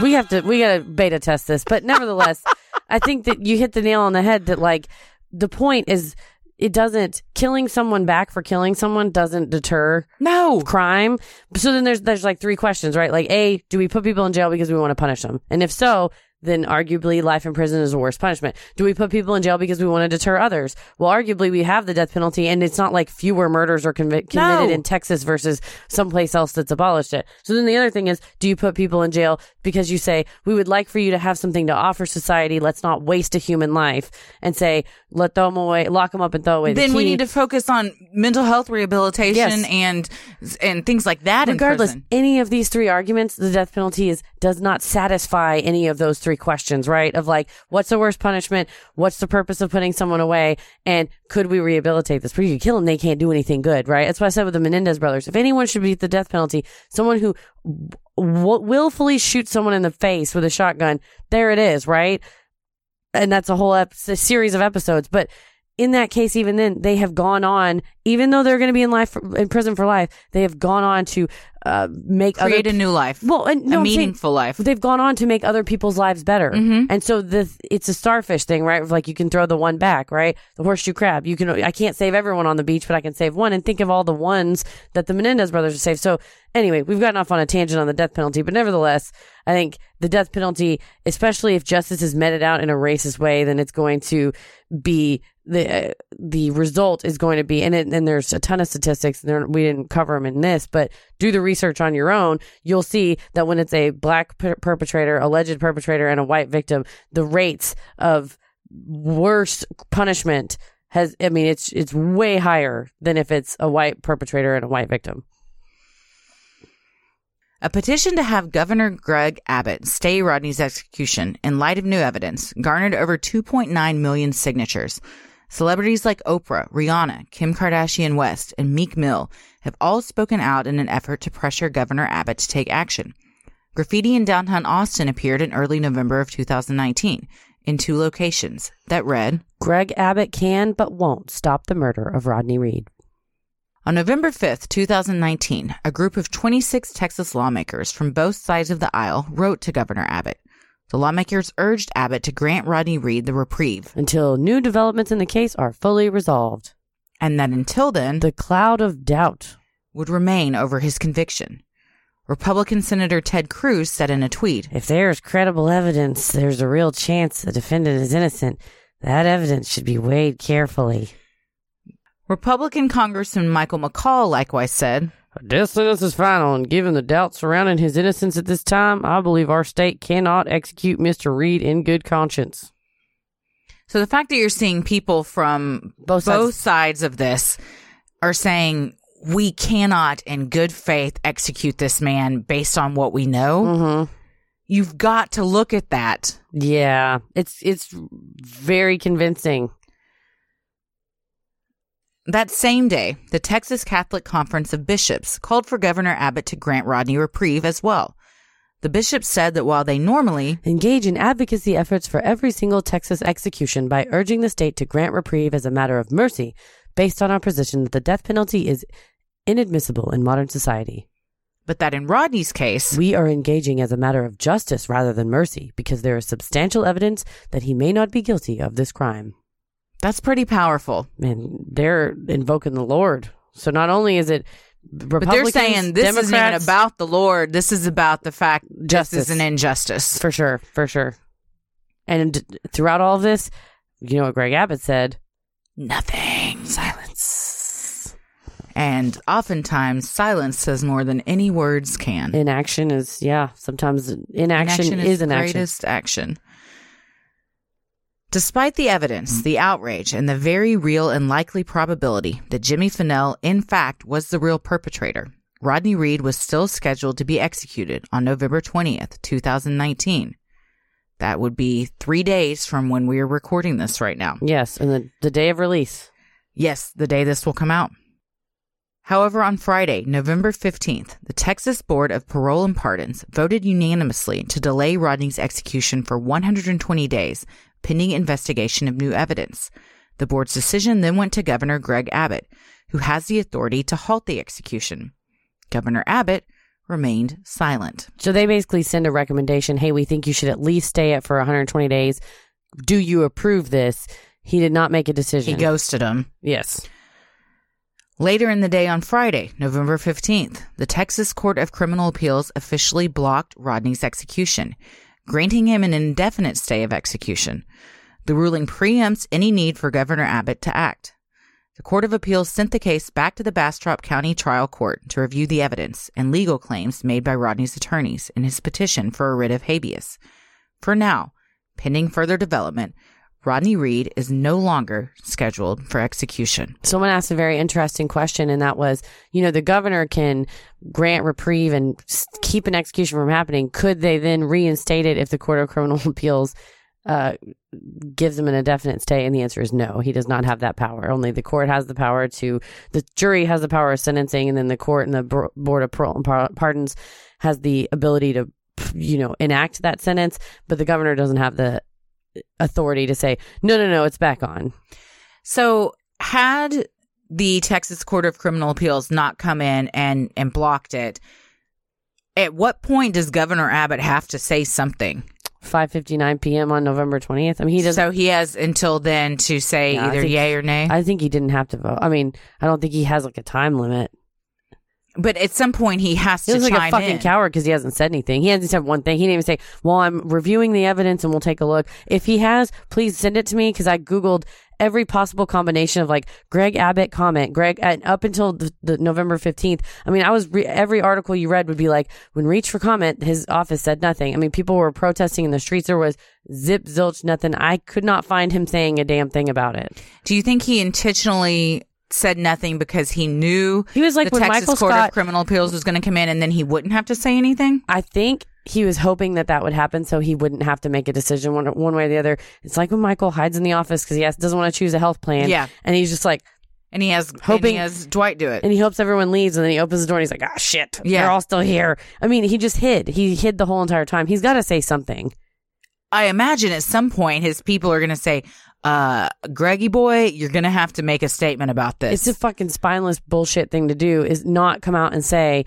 We have to, we gotta beta test this, but nevertheless, [LAUGHS] I think that you hit the nail on the head. That like the point is, it doesn't killing someone back for killing someone doesn't deter no. crime. So then there's there's like three questions, right? Like, a, do we put people in jail because we want to punish them? And if so, then arguably life in prison is the worst punishment. Do we put people in jail because we want to deter others? Well, arguably we have the death penalty, and it's not like fewer murders are committed No. in Texas versus someplace else that's abolished it. So then the other thing is, do you put people in jail because you say we would like for you to have something to offer society? Let's not waste a human life, and say let them away, lock them up, and throw away. the Then we need to focus on mental health rehabilitation Yes. and and things like that. regardless any of these three arguments the death penalty is does not satisfy any of those three questions right? Of like what's the worst punishment? What's the purpose of putting someone away? And could we rehabilitate this? You kill them they can't do anything good right? That's what i said with the menendez brothers if anyone should beat the death penalty someone who w- willfully shoots someone in the face with a shotgun there it is right? And that's a whole ep- a series of episodes but in that case, even then, they have gone on, even though they're going to be in life in prison for life, they have gone on to uh, make Create other, a new life. well, and, no, a I'm saying meaningful life. They've gone on to make other people's lives better, Mhm. and so the it's a starfish thing, right? Like you can throw the one back, right? The horseshoe crab. You can. I can't save everyone on the beach, but I can save one, and think of all the ones that the Menendez brothers have saved. So anyway, we've gotten off on a tangent on the death penalty, but nevertheless, I think the death penalty, especially if justice is meted out in a racist way, then it's going to be the uh, the result is going to be and it, and there's a ton of statistics there we didn't cover them in this but do the research on your own you'll see that when it's a black per- perpetrator alleged perpetrator and a white victim the rates of worst punishment has i mean it's it's way higher than if it's a white perpetrator and a white victim A petition to have Governor Greg Abbott stay Rodney's execution in light of new evidence garnered over 2.9 million signatures. Celebrities like Oprah, Rihanna, Kim Kardashian West, and Meek Mill have all spoken out in an effort to pressure Governor Abbott to take action. Graffiti in downtown Austin appeared in early November of 2019 in two locations that read, greg abbott can but won't stop the murder of rodney reed On November 5th, 2019, a group of 26 Texas lawmakers from both sides of the aisle wrote to Governor Abbott. The lawmakers urged Abbott to grant Rodney Reed the reprieve, until new developments in the case are fully resolved and that until then, the cloud of doubt would remain over his conviction. Republican Senator Ted Cruz said in a tweet, If there's credible evidence there's a real chance the defendant is innocent, that evidence should be weighed carefully. Republican Congressman Michael McCaul likewise said, A death sentence is final, and given the doubt surrounding his innocence at this time, I believe our state cannot execute Mr. Reed in good conscience. So the fact that you're seeing people from Both both, sides. sides. of this are saying we cannot in good faith execute this man based on what we know. Mm-hmm. You've got to look at that. Yeah, it's it's very convincing. That same day, the Texas Catholic Conference of Bishops called for Governor Abbott to grant Rodney reprieve as well. The bishops said that while they normally Engage in advocacy efforts for every single Texas execution by urging the state to grant reprieve as a matter of mercy, based on our position that the death penalty is inadmissible in modern society. but that in Rodney's case, We are engaging as a matter of justice rather than mercy because there is substantial evidence that he may not be guilty of this crime. That's pretty powerful. And they're invoking the Lord. So not only is it But they're saying this isn't even about the Lord. This is about the fact Justice. this is an injustice. For sure, for sure. And throughout all of this, you know what Greg Abbott said? Nothing. Silence. And oftentimes, silence says more than any words can. Inaction is, yeah, sometimes inaction, is, the an action. greatest action. Despite the evidence, the outrage, and the very real and likely probability that Jimmy Fennell, in fact, was the real perpetrator, Rodney Reed was still scheduled to be executed on November 20th, 2019. That would be three days from when we are recording this right now. Yes, and the, the day of release. Yes, the day this will come out. However, on Friday, November 15th, the Texas Board of Parole and Pardons voted unanimously to delay Rodney's execution for 120 days, pending investigation of new evidence. The board's decision then went to Governor Greg Abbott, who has the authority to halt the execution. Governor Abbott remained silent. So they basically send a recommendation hey, we think you should at least stay it for 120 days. Do you approve this? He did not make a decision. He ghosted him. Yes. Later in the day on Friday, November 15th, the Texas Court of Criminal Appeals officially blocked Rodney's execution, granting him an indefinite stay of execution. The ruling preempts any need for Governor Abbott to act. The Court of Appeals sent the case back to the Bastrop County Trial Court to review the evidence and legal claims made by Rodney's attorneys in his petition for a writ of habeas. For now, pending further development, Rodney Reed is no longer scheduled for execution. Someone asked a very interesting question, and that was, you know, the governor can grant reprieve and keep an execution from happening. Could they then reinstate it if the Court of Criminal [LAUGHS] Appeals uh, gives him an indefinite stay? And the answer is no. He does not have that power. Only the court has the power to, the jury has the power of sentencing, and then the court and the Board of Pardons has the ability to, you know, enact that sentence, but the governor doesn't have the authority to say, no, no, no, it's back on. So, had the Texas Court of Criminal Appeals not come in and and blocked it, at what point does Governor Abbott have to say something? 5:59 p.m. on November 20th. I mean, he does. So he has until then to say Yeah, either think- yay or nay. I think he didn't have to vote. I mean, I don't think he has like a time limit. But at some point he has He to looks like a fucking in. coward because he hasn't said anything. He hasn't said one thing. He didn't even say, "Well, I'm reviewing the evidence and we'll take a look." If he has, please send it to me because I googled every possible combination of like Greg Abbott comment, Greg, and up until the, the November 15th. I mean, I was re- every article you read would be like, when reached for comment, his office said nothing. I mean, people were protesting in the streets. There was zip zilch nothing. I could not find him saying a damn thing about it. Do you think he intentionally said nothing because he knew He was like the when Texas Michael Court Scott- of Criminal Appeals was going to come in and then he wouldn't have to say anything? I think he was hoping that that would happen so he wouldn't have to make a decision one, one way or the other. It's like when Michael hides in the office because he has, doesn't want to choose a health plan. Yeah. And he's just like, And he has Hoping- hoping has Dwight do it. and he hopes everyone leaves and then he opens the door and he's like, ah, shit. Yeah. They're all still here. I mean, he just hid. He hid the whole entire time. He's got to say something. I imagine at some point his people are going to say, uh, Greggy boy, you're going to have to make a statement about this. It's a fucking spineless bullshit thing to do is not come out and say,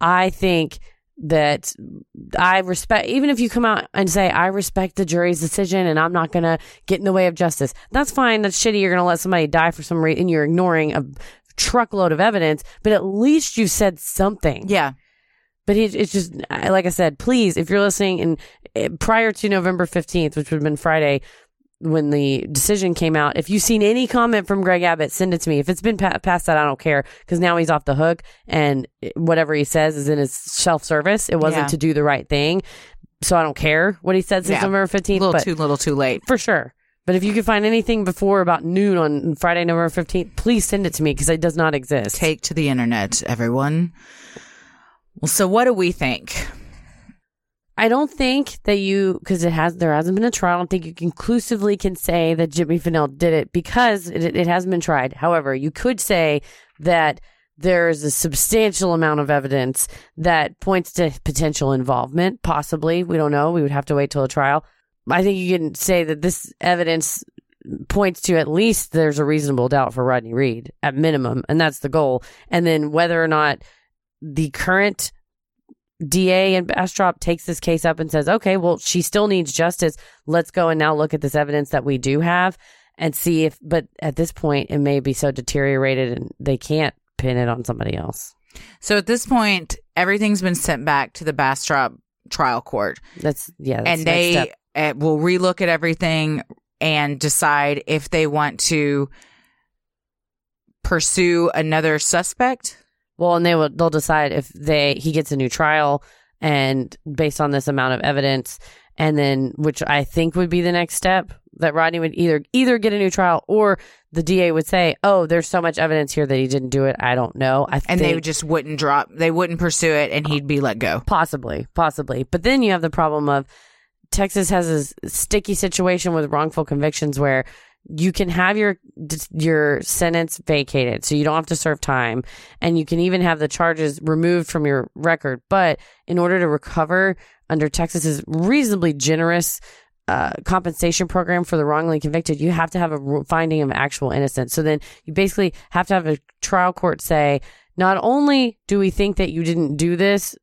I think that I respect, even if you come out and say, I respect the jury's decision and I'm not going to get in the way of justice. That's fine. That's shitty. You're going to let somebody die for some reason and you're ignoring a truckload of evidence, but at least you said something. yeah. But it, it's just, like I said, please, if you're listening and uh, prior to November 15th, which would have been Friday, when the decision came out. If you've seen any comment from Greg Abbott, send it to me. If it's been pa- past that, I don't care because now he's off the hook and whatever he says is in his self service. It wasn't Yeah. to do the right thing. So I don't care what he said since Yeah. November A 15th. little but too little, too late. for sure. But if you can find anything before about noon on Friday, November 15th, please send it to me because it does not exist. Take to the internet, everyone. Well, so what do we think? I don't think that you, because it has, there hasn't been a trial. I don't think you conclusively can say that Jimmy Fennell did it because it, it hasn't been tried. However, you could say that there's a substantial amount of evidence that points to potential involvement, possibly. We don't know. We would have to wait till a trial. I think you can say that this evidence points to at least there's a reasonable doubt for Rodney Reed at minimum, and that's the goal. And then whether or not the current DA and Bastrop takes this case up and says, okay, well, she still needs justice. Let's go and now look at this evidence that we do have and see if, but at this point, it may be so deteriorated and they can't pin it on somebody else. So at this point, everything's been sent back to the Bastrop trial court, That's, yeah. That's and they uh, will relook at everything and decide if they want to pursue another suspect. Well, and they will, they'll decide if they, he gets a new trial and based on this amount of evidence, and then, which I think would be the next step that Rodney would either, either get a new trial or the DA would say, oh, there's so much evidence here that he didn't do it. I don't know. I And they just wouldn't drop, they wouldn't pursue it, and he'd be let go. Possibly, possibly. But then you have the problem of Texas has this sticky situation with wrongful convictions where you can have your your sentence vacated so you don't have to serve time and you can even have the charges removed from your record but in order to recover under Texas's reasonably generous uh, compensation program for the wrongly convicted, you have to have a finding of actual innocence. So then you basically have to have a trial court say, not only do we think that you didn't do this,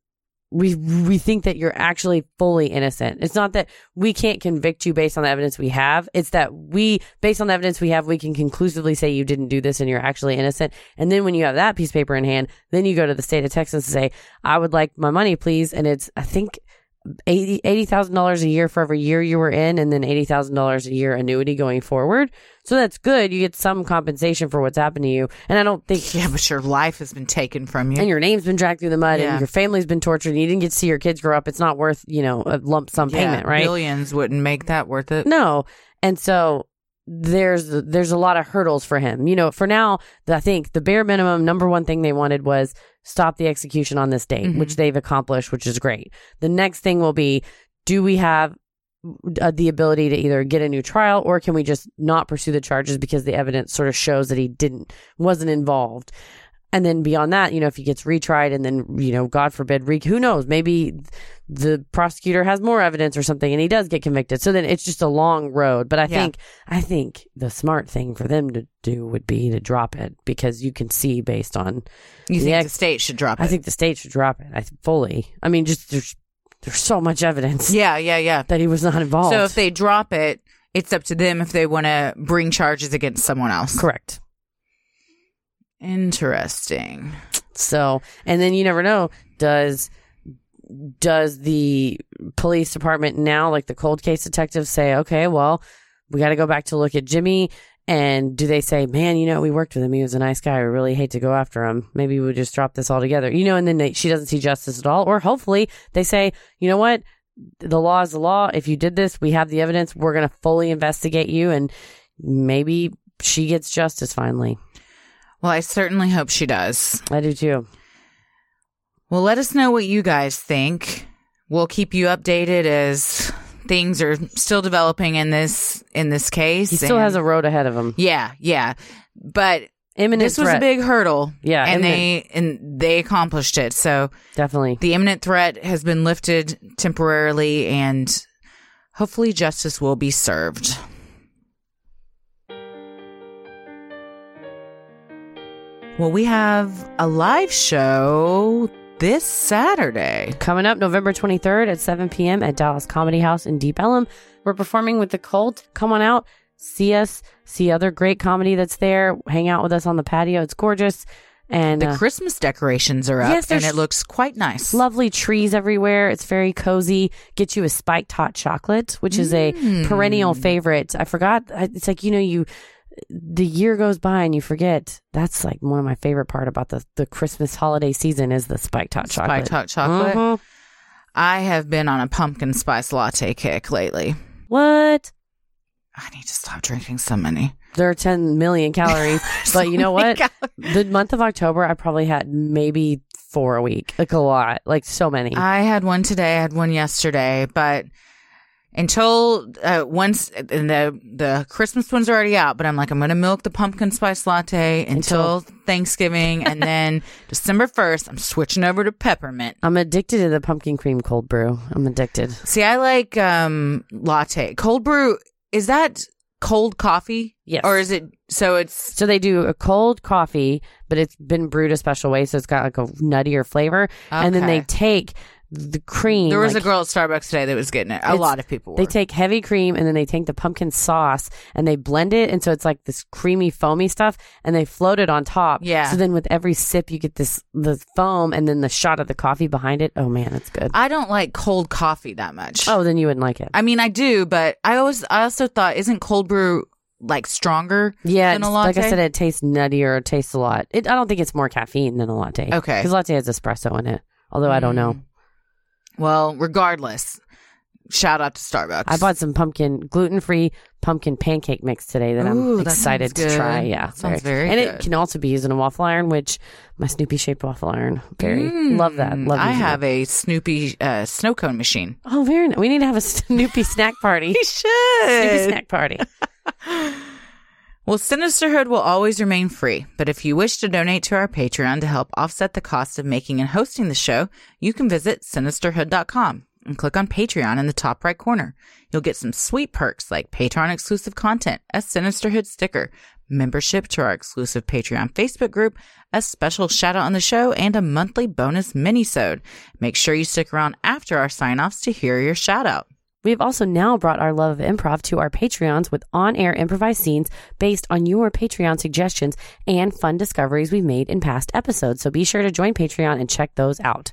we we think that you're actually fully innocent. It's not that we can't convict you based on the evidence we have. It's that we, based on the evidence we have, we can conclusively say you didn't do this and you're actually innocent. And then when you have that piece of paper in hand, then you go to the state of Texas and say, I would like my money, please. And it's, I think, eighty eighty thousand dollars a year for every year you were in, and then eighty thousand dollars a year annuity going forward. So that's good. You get some compensation for what's happened to you. And I don't think [LAUGHS] Yeah, but your life has been taken from you. and your name's been dragged through the mud Yeah. and your family's been tortured and you didn't get to see your kids grow up. It's not worth, you know, a lump sum Yeah, payment, right? Billions wouldn't make that worth it. No. And so there's there's a lot of hurdles for him. You know, for now, I think the bare minimum number one thing they wanted was stop the execution on this date, Mhm. which they've accomplished, which is great. The next thing will be do we have uh, the ability to either get a new trial or can we just not pursue the charges because the evidence sort of shows that he didn't wasn't involved and then beyond that you know if he gets retried and then you know god forbid re- who knows maybe the prosecutor has more evidence or something and he does get convicted so then it's just a long road but i Yeah. think i think the smart thing for them to do would be to drop it because you can see based on You the think ex- the state should drop it? i think the state should drop it i th- fully i mean just there's there's so much evidence Yeah, yeah, yeah. that he was not involved So if they drop it, it's up to them if they want to bring charges against someone else. correct Interesting. So, and then you never know, does does the police department now like the cold case detectives say, "Okay, well, we got to go back to look at Jimmy." And do they say, "Man, you know, we worked with him. He was a nice guy. We really hate to go after him. Maybe we just drop this all together." You know, and then they, she doesn't see justice at all, or hopefully they say, "You know what? The law is the law. If you did this, we have the evidence. We're going to fully investigate you and maybe she gets justice finally." Well, I certainly hope she does. I do too. Well, let us know what you guys think. We'll keep you updated as things are still developing in this in this case. He still and- has a road ahead of him. Yeah, yeah. But Imminent this was a big hurdle. Yeah, And imminent. they and they accomplished it. So Definitely. the imminent threat has been lifted temporarily and hopefully justice will be served. Well, we have a live show this Saturday. Coming up November 23rd at 7 p.m. at Dallas Comedy House in Deep Ellum. We're performing with the cult. Come on out, see us, see other great comedy that's there, hang out with us on the patio. It's gorgeous. And The uh, Christmas decorations are up, Yes, and it looks quite nice. lovely trees everywhere. It's very cozy. Get you a spiked hot chocolate, which is a Mm. perennial favorite. I forgot. It's like you know you. The year goes by and you forget. That's like one of my favorite part about the the Christmas holiday season is the spiked hot chocolate. Spiked hot chocolate. Mhm. I have been on a pumpkin spice latte kick lately. What? I need to stop drinking so many. There are 10 million calories. [LAUGHS] but you know what? The month of October, I probably had maybe four a week. Like a lot. Like so many. I had one today. I had one yesterday, but until uh, once and the the Christmas one's are already out. But I'm like, I'm gonna milk the pumpkin spice latte until, Thanksgiving, and then [LAUGHS] December first, I'm switching over to peppermint. I'm addicted to the pumpkin cream cold brew. I'm addicted. See, I like um latte, cold brew. Is that cold coffee? Yes. or is it? So it's So they do a cold coffee, but it's been brewed a special way, so it's got like a nuttier flavor. And then they take the cream. there was like- a girl at Starbucks today that was getting it. A lot of people. Were. They take heavy cream and then they take the pumpkin sauce and they blend it, and so it's like this creamy, foamy stuff, and they float it on top. Yeah. So then with every sip, you get this the foam, and then the shot of the coffee behind it. Oh man, it's good. I don't like cold coffee that much. oh, then you wouldn't like it. I mean, I do, but I always, I also thought, isn't cold brew like stronger? Yeah, than a it's- like I said, it tastes nuttier. It tastes a lot. It, I don't think it's more caffeine than a latte. Okay. because latte has espresso in it. Although I don't know. Mm. Well, regardless, shout out to Starbucks. I bought some pumpkin gluten free pumpkin pancake mix today that Ooh, I'm that excited to try. Yeah, sounds very and good. it can also be used in a waffle iron, which my Snoopy shaped waffle iron. Very Mm, love that. Love I have it. a Snoopy uh, snow cone machine. Oh, very nice. We need to have a [LAUGHS] Snoopy snack party. [LAUGHS] We should. Snoopy snack party. [LAUGHS] Well, Sinisterhood will always remain free, but if you wish to donate to our Patreon to help offset the cost of making and hosting the show, you can visit sinisterhood.com and click on Patreon in the top right corner. You'll get some sweet perks like Patreon exclusive content, a Sinisterhood sticker, membership to our exclusive Patreon Facebook group, a special shout out on the show, and a monthly bonus mini-sode. Make sure you stick around after our sign-offs to hear your shout out. We have also now brought our love of improv to our Patreons with on air improvised scenes based on your Patreon suggestions and fun discoveries we've made in past episodes. So be sure to join Patreon and check those out.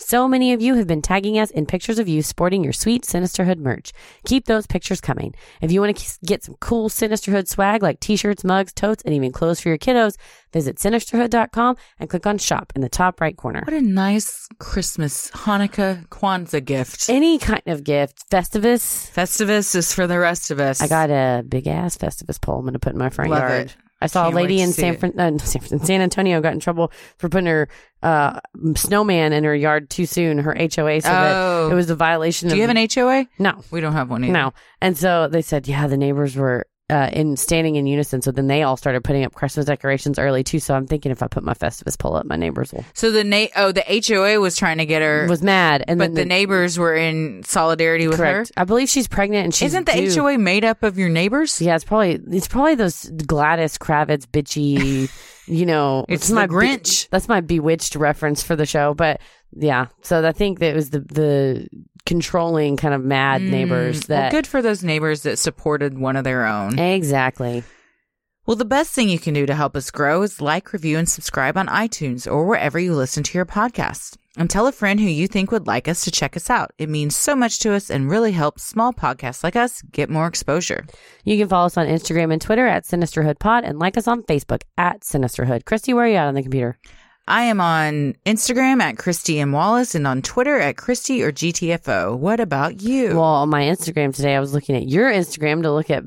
So many of you have been tagging us in pictures of you sporting your sweet Sinisterhood merch. Keep those pictures coming. If you want to get some cool Sinisterhood swag like t-shirts, mugs, totes, and even clothes for your kiddos, visit sinisterhood.com and click on shop in the top right corner. What a nice Christmas, Hanukkah, Kwanzaa gift. Any kind of gift, Festivus. Festivus is for the rest of us. I got a big ass Festivus pole I'm going to put in my front Love yard. it. I saw Can't a lady in San. Fran- uh, [LAUGHS] San, Fran- San Antonio got in trouble for putting her uh, snowman in her yard too soon. Her HOA said Oh. that it was a violation. Do of you have an HOA? No, We don't have one either. no. And so they said, yeah, the neighbors were uh, in standing in unison. So then they all started putting up Christmas decorations early too. So I'm thinking if I put my Festivus pole up, my neighbors will So the na- oh the HOA was trying to get her, was mad. And but then the, neighbors were in solidarity with correct. her. I believe she's pregnant and she's Isn't the due. HOA made up of your neighbors? Yeah, it's probably it's probably those Gladys Kravitz bitchy, [LAUGHS] you know. It's my Grinch. Be- that's my Bewitched reference for the show, but yeah. So I think that it was the the controlling kind of mad neighbors Mm, Well, good for those neighbors that supported one of their own. exactly. Well, the best thing you can do to help us grow is like, review, and subscribe on iTunes or wherever you listen to your podcast. And tell a friend who you think would like us to check us out. It means so much to us and really helps small podcasts like us get more exposure. You can follow us on Instagram and Twitter at Sinisterhood Pod and like us on Facebook at Sinisterhood. Christy, where are you at on the computer? I am on Instagram at Christy M. Wallace and on Twitter at Christy or GTFO. What about you? Well, on my Instagram today, I was looking at your Instagram to look at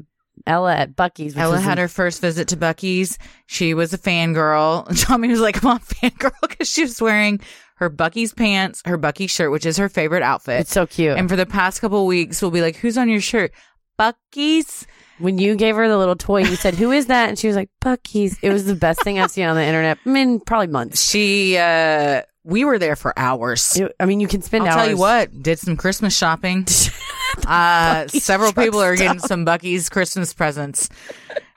Ella at Buc-ee's. which Ella had her first visit to Buc-ee's. She was a fangirl. [LAUGHS] Tommy was like, I'm a fangirl [LAUGHS] because she was wearing her Buc-ee's pants, her Buc-ee shirt, which is her favorite outfit. It's so cute. And for the past couple weeks, we'll be like, who's on your shirt? Buc-ee's. When you gave her the little toy, you said, "Who is that?" And she was like, "Buc-ee's." It was the best thing I've seen on the internet. I mean, probably months. She, uh, we were there for hours. It- I mean, you can spend I'll hours. tell you what, did some Christmas shopping. [LAUGHS] uh, several people are getting some Buc-ee's Christmas presents.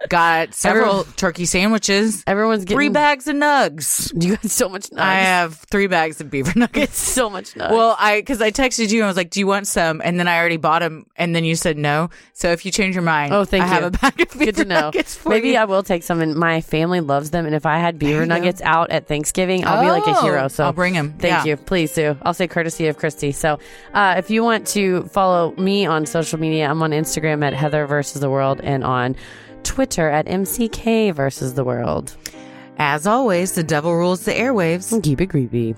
Got several Everyone- turkey sandwiches, Everyone's getting three bags of nugs. You got so much. Nugs. I have three bags of beaver nuggets. so much nugs. Well, I because I texted you and I was like, "Do you want some?" And then I already bought them, and then you said no. So if you change your mind, Oh, thank I you. have a bag of beaver Good to know. Maybe you. I will take some. And my family loves them. And if I had beaver nuggets out at Thanksgiving, I'll be like a Oh, hero. So I'll bring them. Thank Yeah. you. Please do. I'll say courtesy of Christy. So uh, if you want to follow me on social media, I'm on Instagram at Heather versus the world and on Twitter at MCK versus the world. As always, the devil rules the airwaves. And keep it creepy.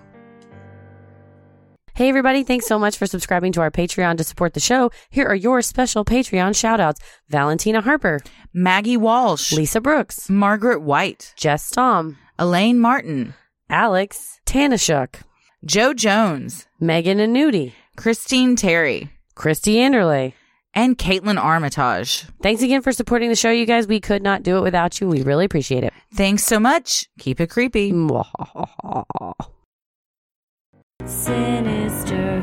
Hey, everybody. Thanks so much for subscribing to our Patreon to support the show. Here are your special Patreon shout outs Valentina Harper, Maggie Walsh, Lisa Brooks, Margaret White, Jess Stom, Elaine Martin, Alex Tanashuk, Joe Jones, Megan and Nudie, Christine Terry, Christy Anderley. And Caitlin Armitage. Thanks again for supporting the show, you guys. We could not do it without you. We really appreciate it. Thanks so much. Keep it creepy. Sinister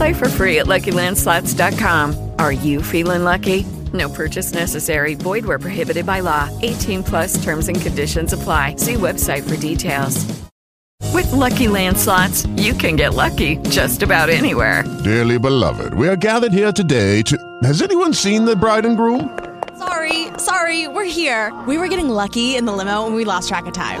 Play for free at LuckyLandSlots.com. Are you feeling lucky? No purchase necessary. Void where prohibited by law. 18 plus terms and conditions apply. See website for details. With Lucky Land Slots, you can get lucky just about anywhere. Dearly beloved, we are gathered here today to. Has anyone seen the bride and groom? Sorry, sorry, we're here. We were getting lucky in the limo and we lost track of time.